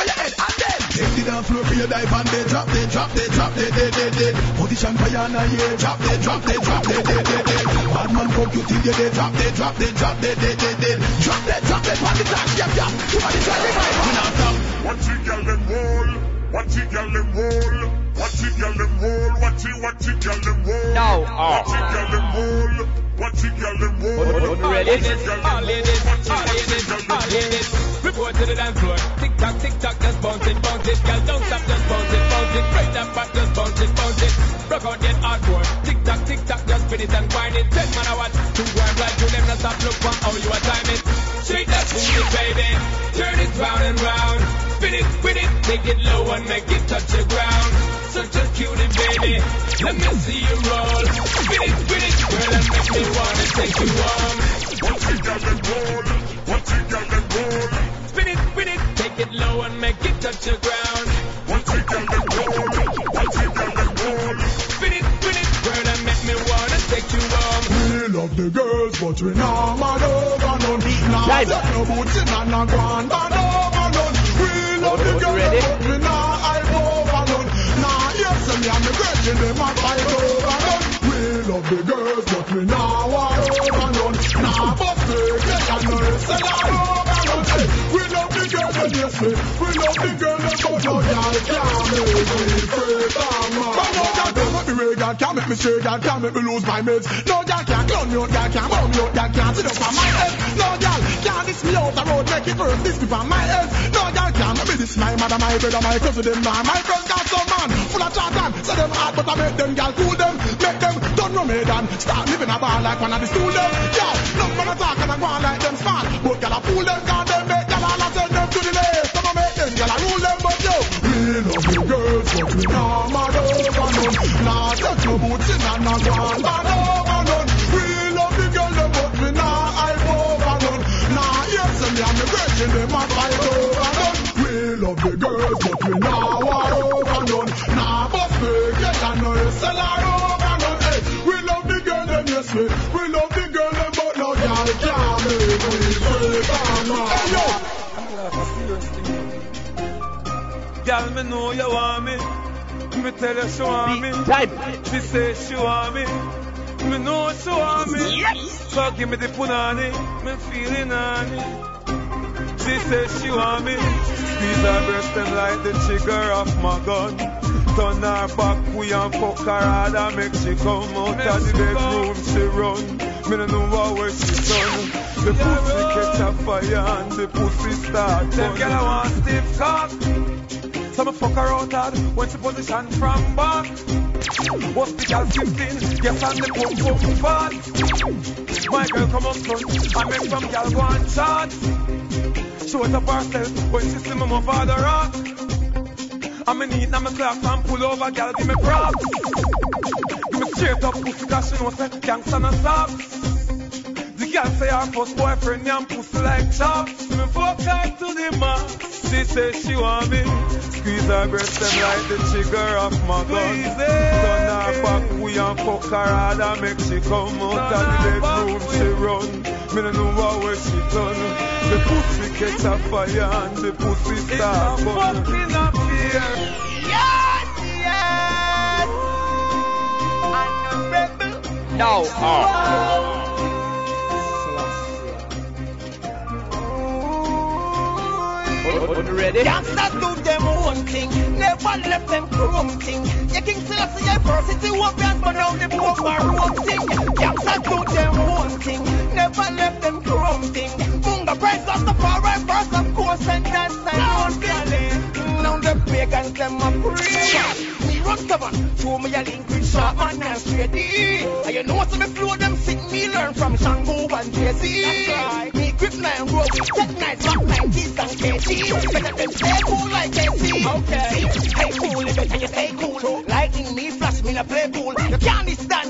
Put it for your head, and then. Take the dance floor for your dive and they drop, they drop, they drop, they, they, they, they. Position for your hand, yeah. Drop, they drop, they drop, they, they, they, they. Bad man fuck you till you they drop, they drop, they drop, they, they, they, they. Drop, they drop, they on the track, yep, yep. Somebody try to revive, we not stop. Watch it, girl, them roll. Watch it, girl, them roll. Watch it, girl, them roll. Watch it, watch it, girl, them roll. No. Watch it, girl, them roll. Watch it, girl, them roll. All ready? All ladies, all ladies, all ladies. Report to the dance floor. Tick tock, tick tock, just bounce it, bounce it. Girl, don't stop, just bounce it, bounce it. Right up back, just bounce it, bounce it. Rock out, get hardcore. Tick tock, tick tock, just spin it and wind it. Ten man a watch, two one like you, them not stop. Look for how you a time it. Shake that booty, baby. Turn it round and round. Spin it, spin it, take it low and make it touch the ground. Such a cutie, baby. Let me see you roll. Spin it, spin it, girl, and make me wanna take you home. Watch it, girl, them roll. Watch it, girl, them roll. Spin it, spin it, take it low and make it touch the ground. Watch it, girl, them roll. Watch it, girl, them roll. Spin it, spin it, girl, and make me wanna take you home. We love the girls, but we nah mad over oh, none. Nah Time. take no boots in and nah go on bad over none. We love the girls, ready? but we nah hype over none. Nah, yes, me girlfriend, them a fight over none. We love the girls, but we nah war over none. Nah, but no sell her over We love the girls, and yes, me. We love the girls, but no y'all can't make me free from no girl can't make me girl can't make me stray, girl can't make me lose my mates. No girl can't me out, girl can't me out, girl can't sit up on my head. No girl can't diss me out the road, make it first, this on my head. No girl can't make me diss my mother, my brother, my cousin, them. My friends got some man full of and say them hard, but I make them girl cool them, make them turn no made and start living a bar like one of the them. Yo, no man a talk and I go on like them smart, but girl a fool them, cause them make girl all them to the make them a rule them, but yo, we love the girls, we nah take no boots in and nah go on bad Me know she want me. So give me the punani. Me feeling on it. She say she want me. Her breast them like the trigger of my gun. Turn her back, we and fuck her hard and make she come out of the bedroom. She run. Me no know what where she done. The pussy catch a fire and the pussy start. Them girl I want stiff cock. So me fuck out hard when she position from back. Hospital 15, yes and the pump pump fat. My girl come up front, I make some girl go and chat. Show it up herself when she see me move for the rock. I'm in need, now me clock and pull over, girl give me props. Give me straight up pussy, cause she know say gangsta no. The girl say her first boyfriend and pussy like chops. Me fuck her to the max. She say she want me. Squeeze her breast them like the trigger of my gun. Turn her back, we and fuck her hard and make she come out of the bedroom. She run. Me no know what way she done. The pussy catch a fire and the pussy start burn. fucking up. Yes, yes. I'm a rebel. No. Oh. Ready? Gangsters do them own thing, never left them chrome thing. You King Selassie adversity won't be but now the book are wrong thing. Gangsters do them own thing, never left them chrome thing. Munga price of the far right first, of course, and that's the own thing. The pagans them a pray. Me run stubborn, show me a link with sharp man and straight D. And you know some me flow them sick, me learn from Shango and Jay-Z. Me grip nine rope, tech nights, rock 90s and KT. Better than stay cool like KT. Okay. Hey, cool, if you stay cool. a play pool. You can't stand.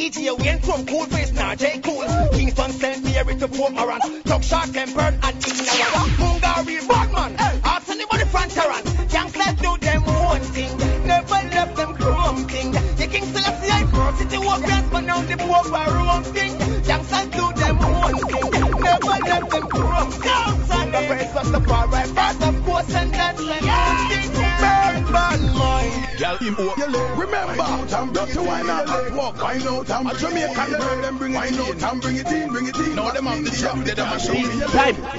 DJ Wayne from Cool Face, now J Cool. Kingston St. Mary to Port Moran. Talk short tempered and ignorant. Mungari Batman. Ask anybody front Taran. Youngsters do them one thing. Never left them chrome. The King Selassie I cross city walk dance, but now the poor wrong thing. Do them one thing. Never left them chrome thing. The praise of the far right first, of course, and that's the thing. Burn, burn, mind. Remember, don't you wine out and walk, wine out and a Jamaican girl, them bring it in, and bring it in, bring it in. Now them have the shop, they them a show me.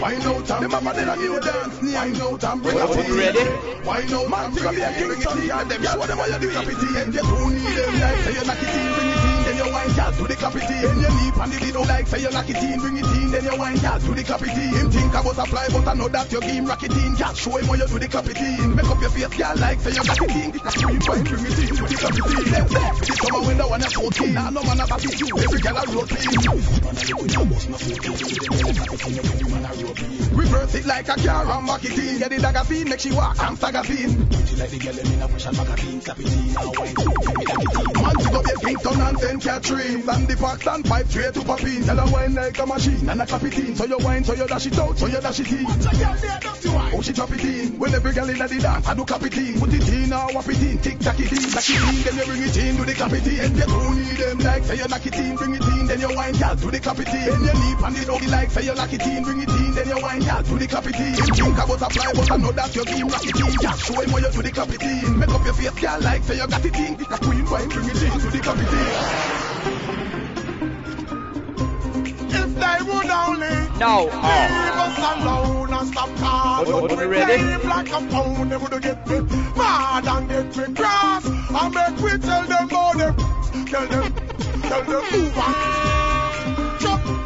Wine out and them have a new dance, wine out and bring it in. ready? Wine out, man, bring it in, bring it in, and them show them how you do it. And you don't need them? Like say you knock it in, bring it in, then you wine, girl, do the clap it in. And you leap and the video like say you knock it in, bring it in, then you wine, girl, do the clap. Him think about a fly, but I know that you game rock it in, girl, show him how you do the clap. Make up your face, girl, like say you got it in. You wine, bring it in, do the clap it in. Them say, this summer when the one is so keen, nah, no man a back you, every girl a rotate. Reverse it like a car and back it in. Get the dagger scene, make she walk and stagger scene. like the girl in a push and magazine, slap it in, now wine, Man, she go get Kingston and St. Catherine. And the box and pipe straight to pop in. Tell her wine like a machine and a clap it in. So you wine, so you dash it out, so you dash it in. Oh, she drop it in. When every girl in the dance, I do clap it in. Put it in, now whap it in. Tick tack it in, tack it in. Then you bring it in, do the clap it in. And you don't need them like say you knock it in, bring it in. Then you wine, girl, do the clap it in. Then you leap and the doggy like say you knock it in, bring it in. Then you wine, girl, do the clap it in. Think about a fly, but I know that your game rock it in. Yeah, show him how you do the clap it in. Make up your face, girl, like say you got it in. The queen wine, bring it in, do the clap it in. If they would only No. leave us alone and stop calling. What, ready? Like a pound, they would get me mad and get me cross. And make we tell them about them. Tell them, tell them move on.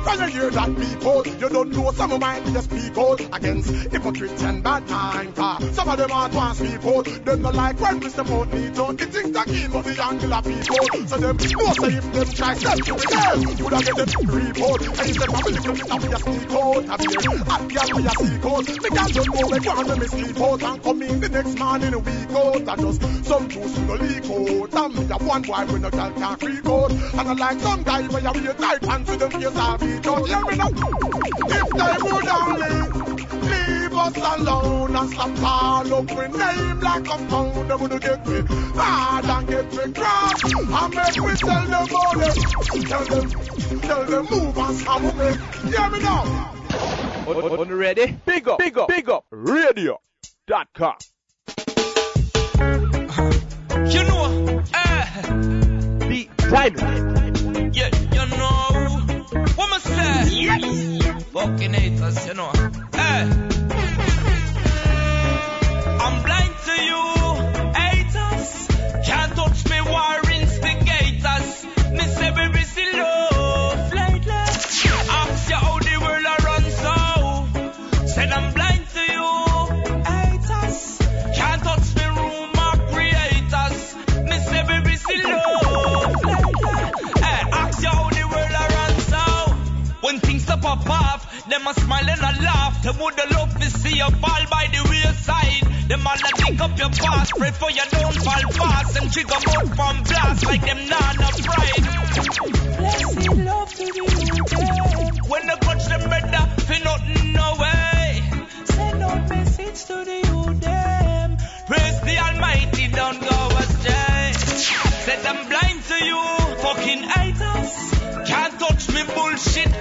When you hear that people, you don't know some of mine just out against hypocrites and bad mind. Cause ah. some of them are to speak out. Them not like when we step out, need to the things that kill the angular people. So them know say if them try step to the girl, would I get them report. And if them have a little bit of a speak out, have here, hot girl we a seek out. Me can't just go make one when me sleep out and come in the next morning a week out. And just some juice in the leak out. And me have one boy when no girl can't freak out. And I like some guy when you wear tight pants with them face a beat out. Hear me now. If they would only leave us alone and stop call up with name like a pound, they would get me mad and get me cross. And make me tell them about them. Tell them, tell them move and stop me. Hear me now. On, on, on the ready? Big up, big up, big up, radio.com. You know, eh, Be dynamite. Yes. Fucking haters, you know. Eh. All a think up your past, pray for you don't fall fast. And trigger mouth from blast like them no pride. Blessed love to the youth. When they touch them better, feel nothing no way. Send out message to the youth. Praise the Almighty, don't go astray. Said I'm blind to you, fucking haters. Can't touch me bullshit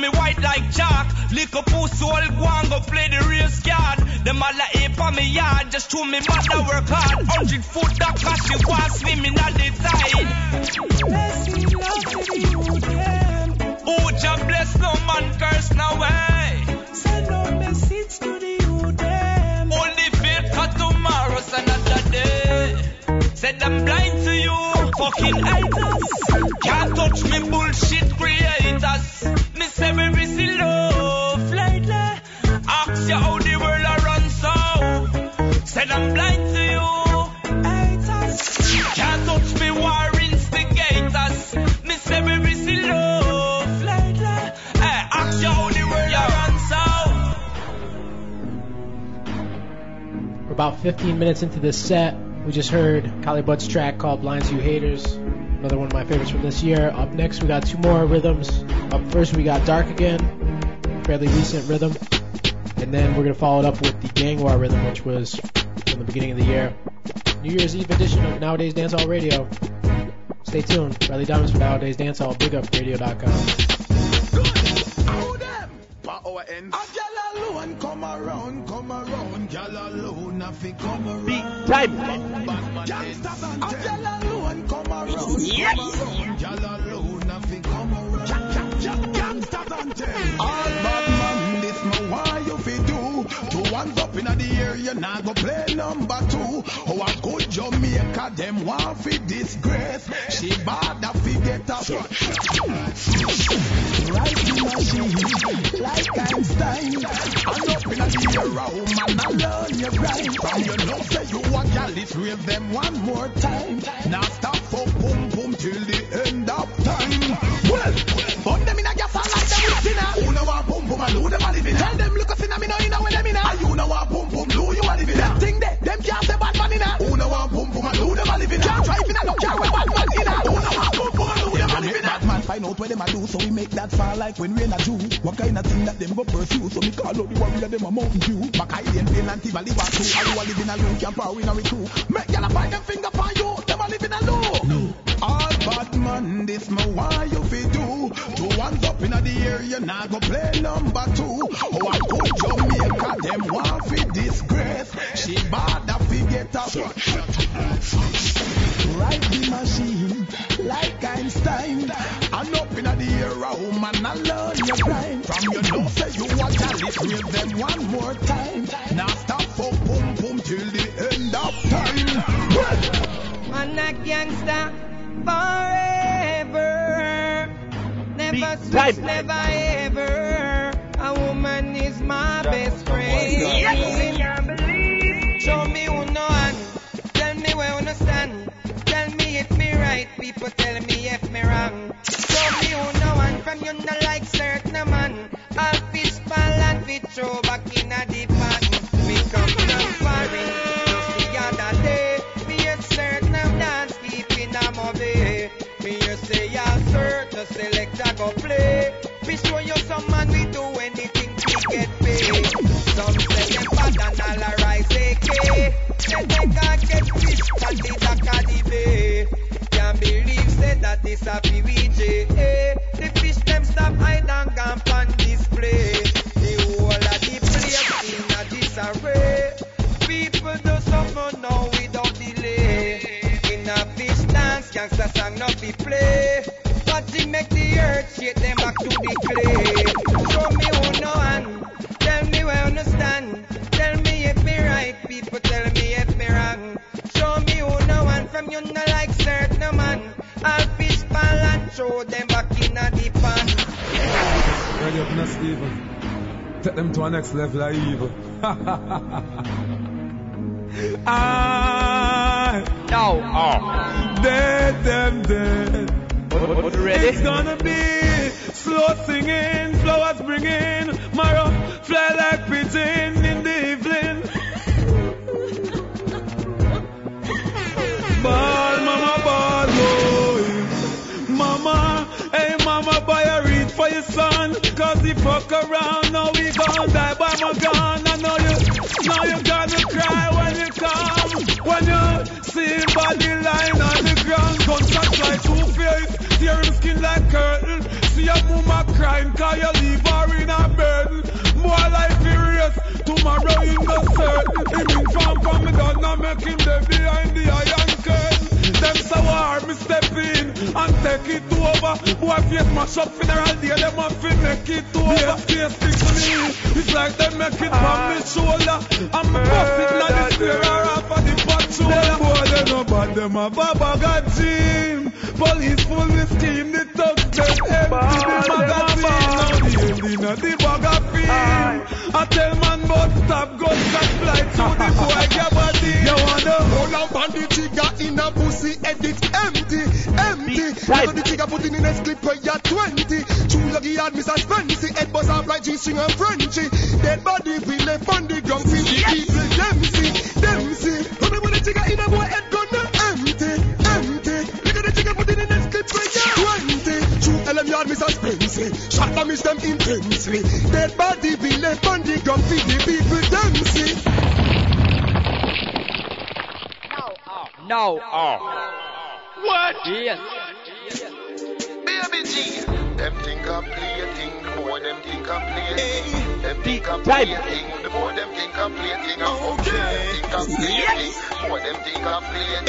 me white like chalk. Lick up pussy, all go and go play the race card. All a ape on me yard, just show me mother work hard. Hundred foot that cause she was swimming at the tide. Blessing love to the youth, them. Oh, Jah bless no man curse no way. Send no message to the youth. Only faith for tomorrow's another day. Said I'm blind to you, fucking haters. Can't touch me bullshit creators. About 15 minutes into this set. We just heard Kali Bud's track called Blinds You Haters. Another one of my favorites from this year. Up next, we got two more rhythms. Up first, we got Dark Again, fairly recent rhythm. And then we're going to follow it up with the Gang War rhythm, which was from the beginning of the year. New Year's Eve edition of Nowadayz Dancehall Radio. Stay tuned. Riley Diamonds for Nowadayz Dancehall. BigUpRadio.com. our end. A gal alone come around, come around. Gal alone, a fi come around. Big time. Gangsters A gal alone come around, Yes. come around. Gal alone, a fi come around. Gangsters and ten. All inna the you nah go play number two. Oh, a good Jamaica, them want fi disgrace. She bad a fi get a Writing machine, like Einstein. And up in the air, a woman, I learn your grind. From your know say you a gal, it rave them one more time. Now stop for boom boom till the end of time. Find out where them a do, so we make that far like when rain a do. What kind of thing that them go pursue? So me call out the warrior, them a mountain dew. Mackay and Plain and Tivoli want to. All who a living alone can't power in a crew. Make y'all find them finger for you, them a living alone. All bad man, this me why you fi do. Two ones up inna the air, you nah go play number two. Oh, a good Jamaica, them want fi disgrace. She bad a fi get a Ride the machine like Einstein. And up inna the air, a woman a learn your grind. From your know say you a gal, it rave them one more time. Now stop for boom boom till the end of time. Well, I'm a gangster forever. Never Big switch, never ever. A woman is my best friend. Show me who no one. Tell me where you stand. Right. People tell me if me wrong. Show me who no one. From you no like certain man. I'll fish ball and fish throw back in a deep pan. We come from foreign. Just the other day. Me a certain dance deep in a movie. Me you say I'll search to select a go play. We show you some man we do anything we get paid. Some say them bad and all a rise AK. They can't get fish from the dock of the bay. Can't believe say that this a PVJ. Eh, the fish them stop hide and gone on display. The whole of the place in a disarray. People do suffer now without delay. In a fish dance, gangsta song no be play. But it make the earth shake them back to the clay. Show me who no one, tell me where you stand. Tell me if me right, people tell me if me wrong. Show me who no one from you no like certain man. I'll fish ball and throw them back in a deep pan. Ready up now, Steven. Take them to a next level of evil. I no. Oh. dead, them dead. What, what, ready? It's gonna be slow singing, flowers bringing, marrow fly like pigeon Cause he fuck around, now we gon' die by my gun. I know you, now you gonna cry when you come. When you see body lying on the ground. Gunshot like two face, tear him skin like curtain. See a mama crying, cause you leave her in a burden. More life furious, tomorrow in the certain. Him inform from me now make him there behind the iron curtain. Them so hard, me step in and take it over. Boy, face mash up funeral day, them have to make it over. Face stick to me, it's like they make it from me shoulder. I'm a bust it like the square off of the patrol. Them boy, they no bad, them a baba got gym. Police full with steam, the thugs them the. Now bag of. I tell man, stop, fly the. You wanna the trigger pussy empty. empty. At the trigger put in the next clip where you're 20. True lucky head buzz like G-string and Frenchy. Dead body we left on the ground, we the people them see, them see. When the trigger in a boy 20. True yard Mr. Spency, shot damage them intensely. Dead body we left on the ground, we the people them see. No. Oh. Uh, uh. What? Yes. Baby G. Them think I'm playing, the more them think I'm playing. Them think I'm Time. playing, the more them think I'm playing. Okay. Think I'm playing, the more them think I'm playing.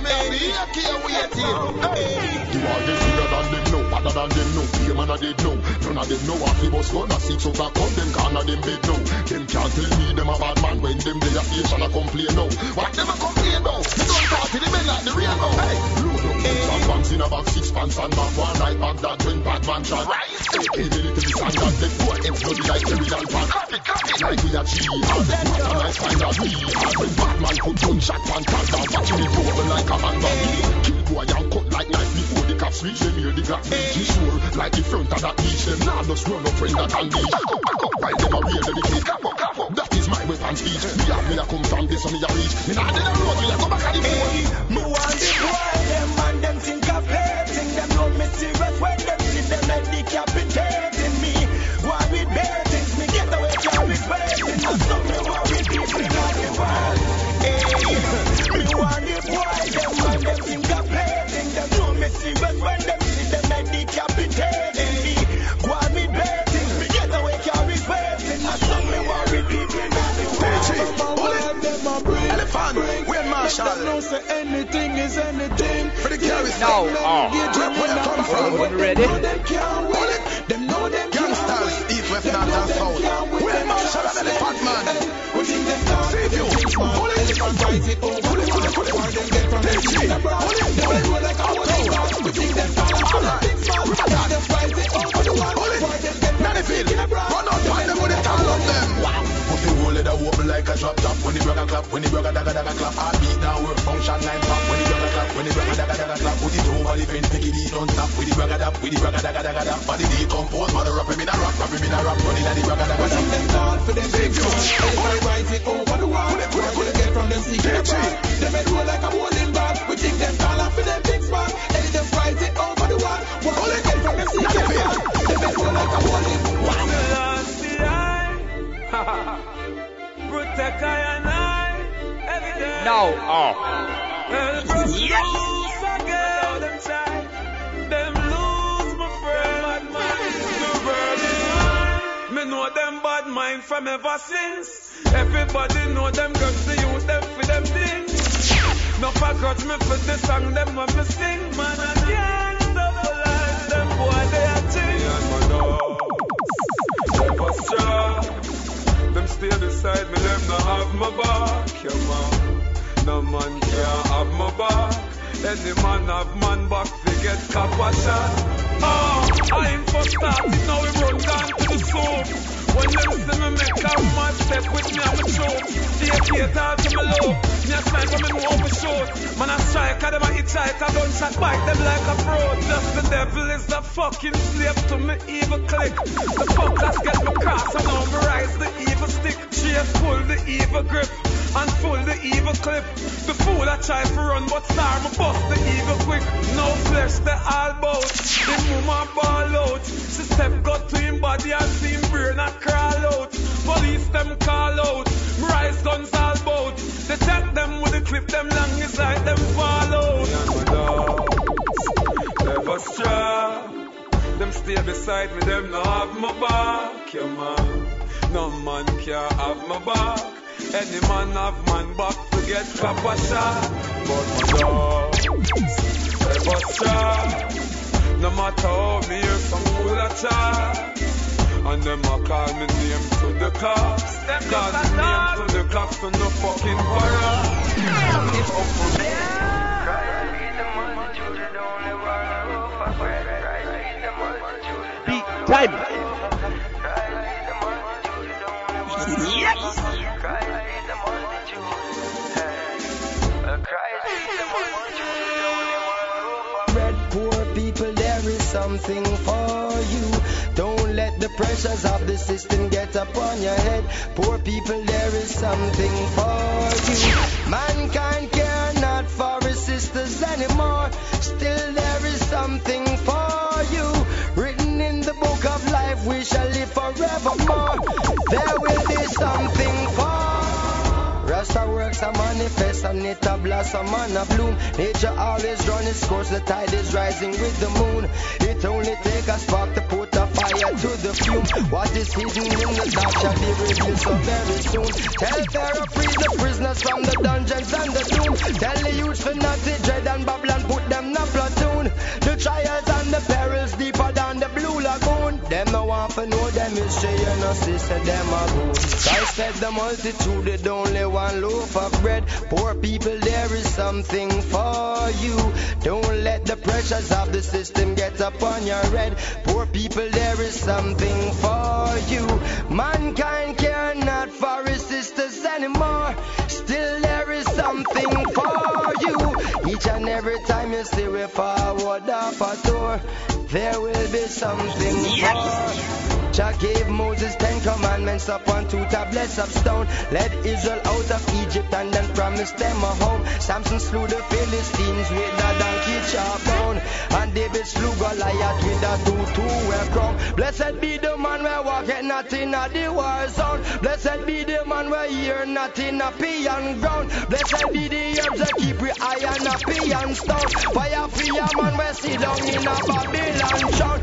MLB, here waiting. You are the bigger than them know, better than them know. Be a man of them know. None of them know what he was gonna six o'clock on them corner them bed now. Them can't tell me them a bad man when them they a station a complain now. What them a complain now? They don't talk to the men like the real now. Hey, load up boots and pants in a bag, six pants and back one night bag that when bad man shot. Right, hey, the little bit and that them boy ends bloody like every and pan. Copy, copy, like we a cheat. What a nice kind of we. And when bad man put gunshot and tag down, watching it roll like a handbag. Kill boy and cut like knife before the cops reach them hear the glass beach sure like the front of them now just run up friend that and beach them a rear them case cap up cap up that is my weapon speech me have me a come from this one me a reach me nah dead a road me a go back at the boat Me want the boy, them and them think of hating. Them know me serious when them see them like decapitating me. Why with bare me get away from regretting. That's something why we people in the world. Me want the boy, them and them think Marshall. Let them know say anything is anything. For the carry No. Where, where you come from? When ready? Them know them Gangsters, east, west, north, and south. We're Marshall and Elephant Man. Save you. Pull it. Pull it, pull it, pull it, pull it. Pull it. Pull it, pull it. Manifold. Clap when the burger dagga dagga clap heart beat down work function line pop when the burger clap when the burger dagga dagga clap put it over the fence make it eat don't stop with the burger dap with the burger dagga dagga dap body decompose mother up him in a rock rap him in a rock running at the burger dagga dap them start for them big show. Everybody write it over the wall. Where could they get from them secret bag? Them head roll like a bowling bag. We think them tall and for them big spot. They just write it over the wall. Where could they get from them secret bag? Them head roll like a bowling bag. Selassie, I protect I and I every day. No. Oh. Yes. Again, them try, them lose my friend. Bad mind. The world is mine. Me know them bad mind from ever since. Everybody know them girls, the youth, them for them things. No forgot me for the song, them when me sing. Man, I stay beside me, them no have my back, yeah man. No man can't have my back. Any man have man back, forget copper shot. Oh, I ain't for starting, now we run down to the soup. When them see me make a mad step with me, I'm a choke. They can't talk to me low. Me a sniper, me know how me shoot. Man a striker, them a hitchhiker, gunshot bite them like a fraud. Just the devil is the fucking slave to me evil click. The fuckers get me cross and now me rise the evil stick. Chase pull the evil grip and pull the evil clip. The fool I try to run, but star me bust the evil quick. No flesh, they all bout. The mama ball out. She step got to him body and see him brain and crawl out. Police them call out. Rise guns all bout. They check them with the clip, them long is like them fall out. Never strong. Them stay beside me, them no have my back, yeah man. No man can have my back. Any man have man back, forget copper shot. But my dogs never strong. No matter how me hear some fool a chat. And them a call me name to the cops. Call me name to the cops to no fucking Beat time. Something for you. Don't let the pressures of the system get upon your head. Poor people, there is something for you. Mankind care not for his sisters anymore. Still, there is something for you. Written in the book of life, we shall live forevermore. There Works a manifest and it a blossom and a bloom. Nature always run its course, the tide is rising with the moon. It only take a spark to put a fire to the fume. What is hidden in the dark shall be revealed so very soon. Tell Pharaoh free the prisoners from the dungeons and the tomb. Tell the youth to not to dread and Babylon put them in a platoon. The trials and the perils deeper than the blue lagoon. Them no want to know them history, you know, sister, them a goon. Christ fed the multitude, it only one loaf of bread. Poor people, there is something for you. Don't let the pressures of the system get upon your head. Poor people, there is something for you. Mankind care not for his sisters anymore. Still, there is something for you. Each and every time you see we forward off a tour, there will be something more. Jah gave Moses ten commandments upon two tablets of stone. Led Israel out of Egypt and then promised them a home. Samson slew the Philistines with a donkey jawbone. And David slew Goliath with a two-two crown. Blessed be the man where walketh not in a the war zone. Blessed be the man where hear not in a peon ground. Blessed be the herbs that keep we iron a peon stone. Fire for a man where sit down in a Babylon town.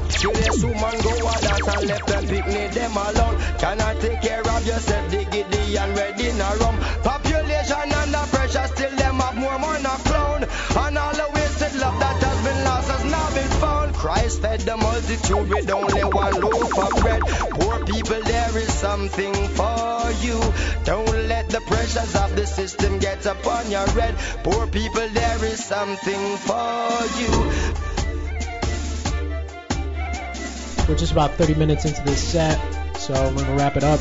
Woman go a dance and left them picnic them alone. Cannot take care of yourself, diggity and ready in a rum. Population under pressure, still them have more money clown. And all the wasted love that has been lost has now been found. Christ fed the multitude with only one loaf of bread. Poor people, there is something for you. Don't let the pressures of the system get upon your head. Poor people, there is something for you. We're just about 30 minutes into this set, so we're gonna wrap it up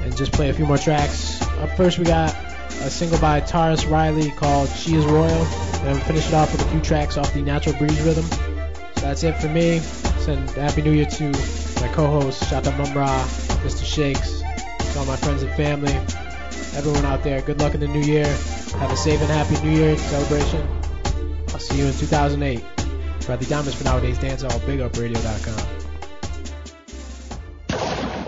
and just play a few more tracks. Up first, we got a single by Tarrus Riley called "She Is Royal," and we'll finish it off with a few tracks off the Natural Breeze rhythm. So that's it for me. Send Happy New Year to my co-host Shata Mumra, Mr. Shakes, to all my friends and family, everyone out there. Good luck in the new year. Have a safe and happy New Year celebration. I'll see you in 2008. Bradley Diamonds for nowadays dance all bigupradio.com.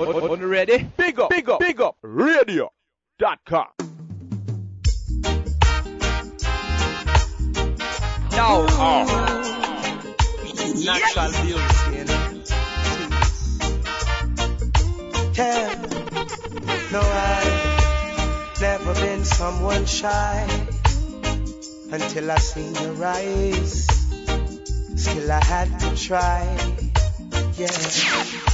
On, on, on the ready? Big up, big up, big up, radio.com. Now, oh. Uh, natural beauty. Tell, no, I've never been someone shy until I seen your eyes. Still, I had to try, yeah.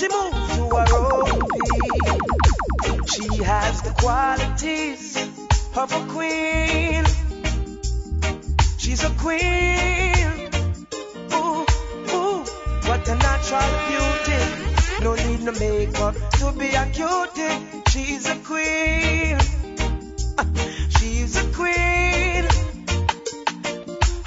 She moves to her own beat, she has the qualities of a queen. She's a queen. Ooh, ooh, what a natural beauty. No need no makeup to be a cutie. She's a queen.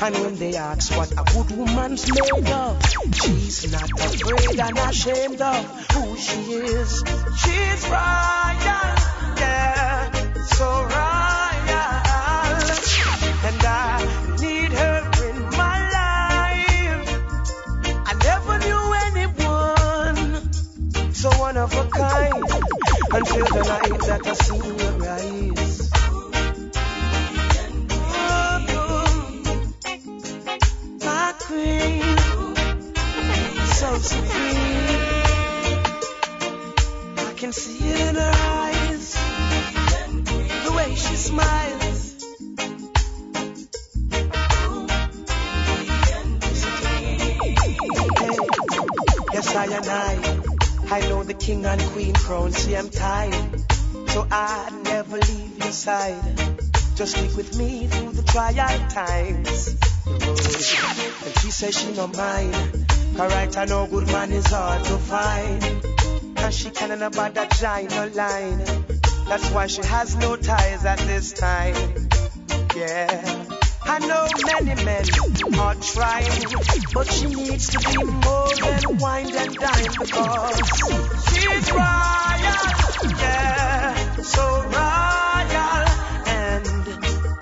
And when they ask what a good woman's made of, she's not afraid and ashamed of who she is. She's royal, yeah, so royal. And I need her in my life. I never knew anyone so one of a kind until the night that I see your eyes. I I. I know the king and queen crown, see I'm tired. So I'd never leave your side. Just stick with me through the trial times. And she says she no mind. Alright, I know good man is hard to find. And she can't about that giant line. That's why she has no ties at this time. Yeah. I know many men are trying, but she needs to be more than wine and dine because she's royal, yeah, so royal, and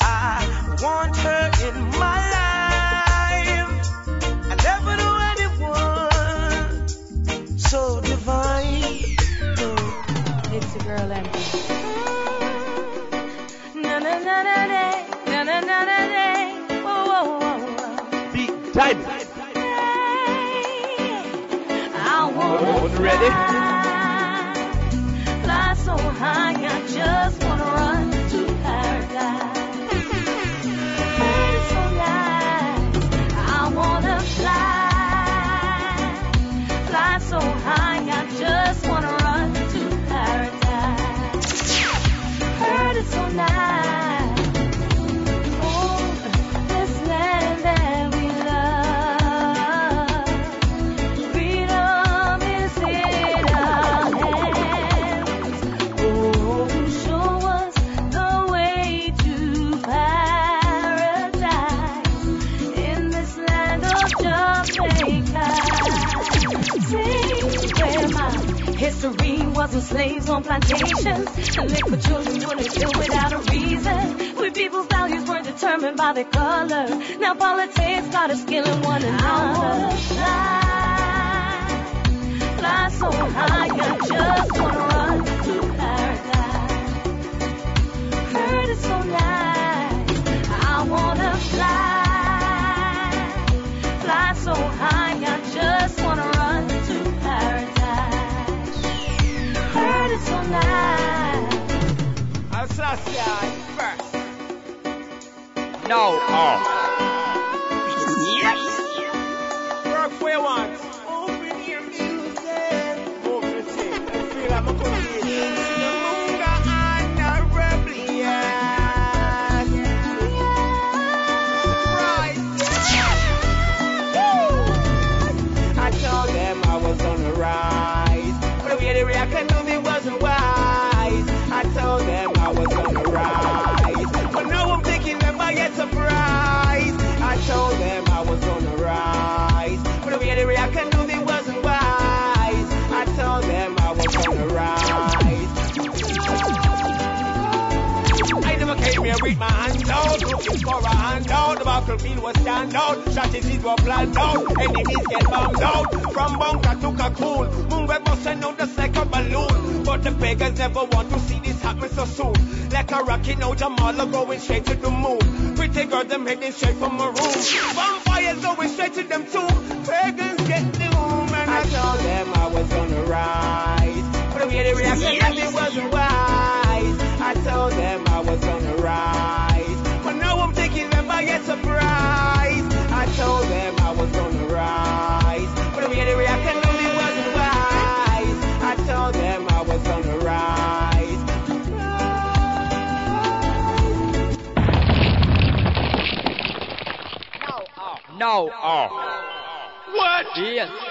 I want her in my I want ready. Fly so high. The battlefield was stand out, strategies were planned out, enemies get bombed out. From bunker to moon web busting out just like a balloon. But the beggars never want to see this happen so soon. Like a rocket, now Jamala going straight to the moon. Pretty girl, them heading straight from a room. Vampires going straight to them too. Pagans get doom, and I told them I was on the rise. But the way they reacted, yes. Told them I was on the rise. But the way they reacted, no, it wasn't wise. I told them I was on the rise. No, oh, no. Oh. What? Yes.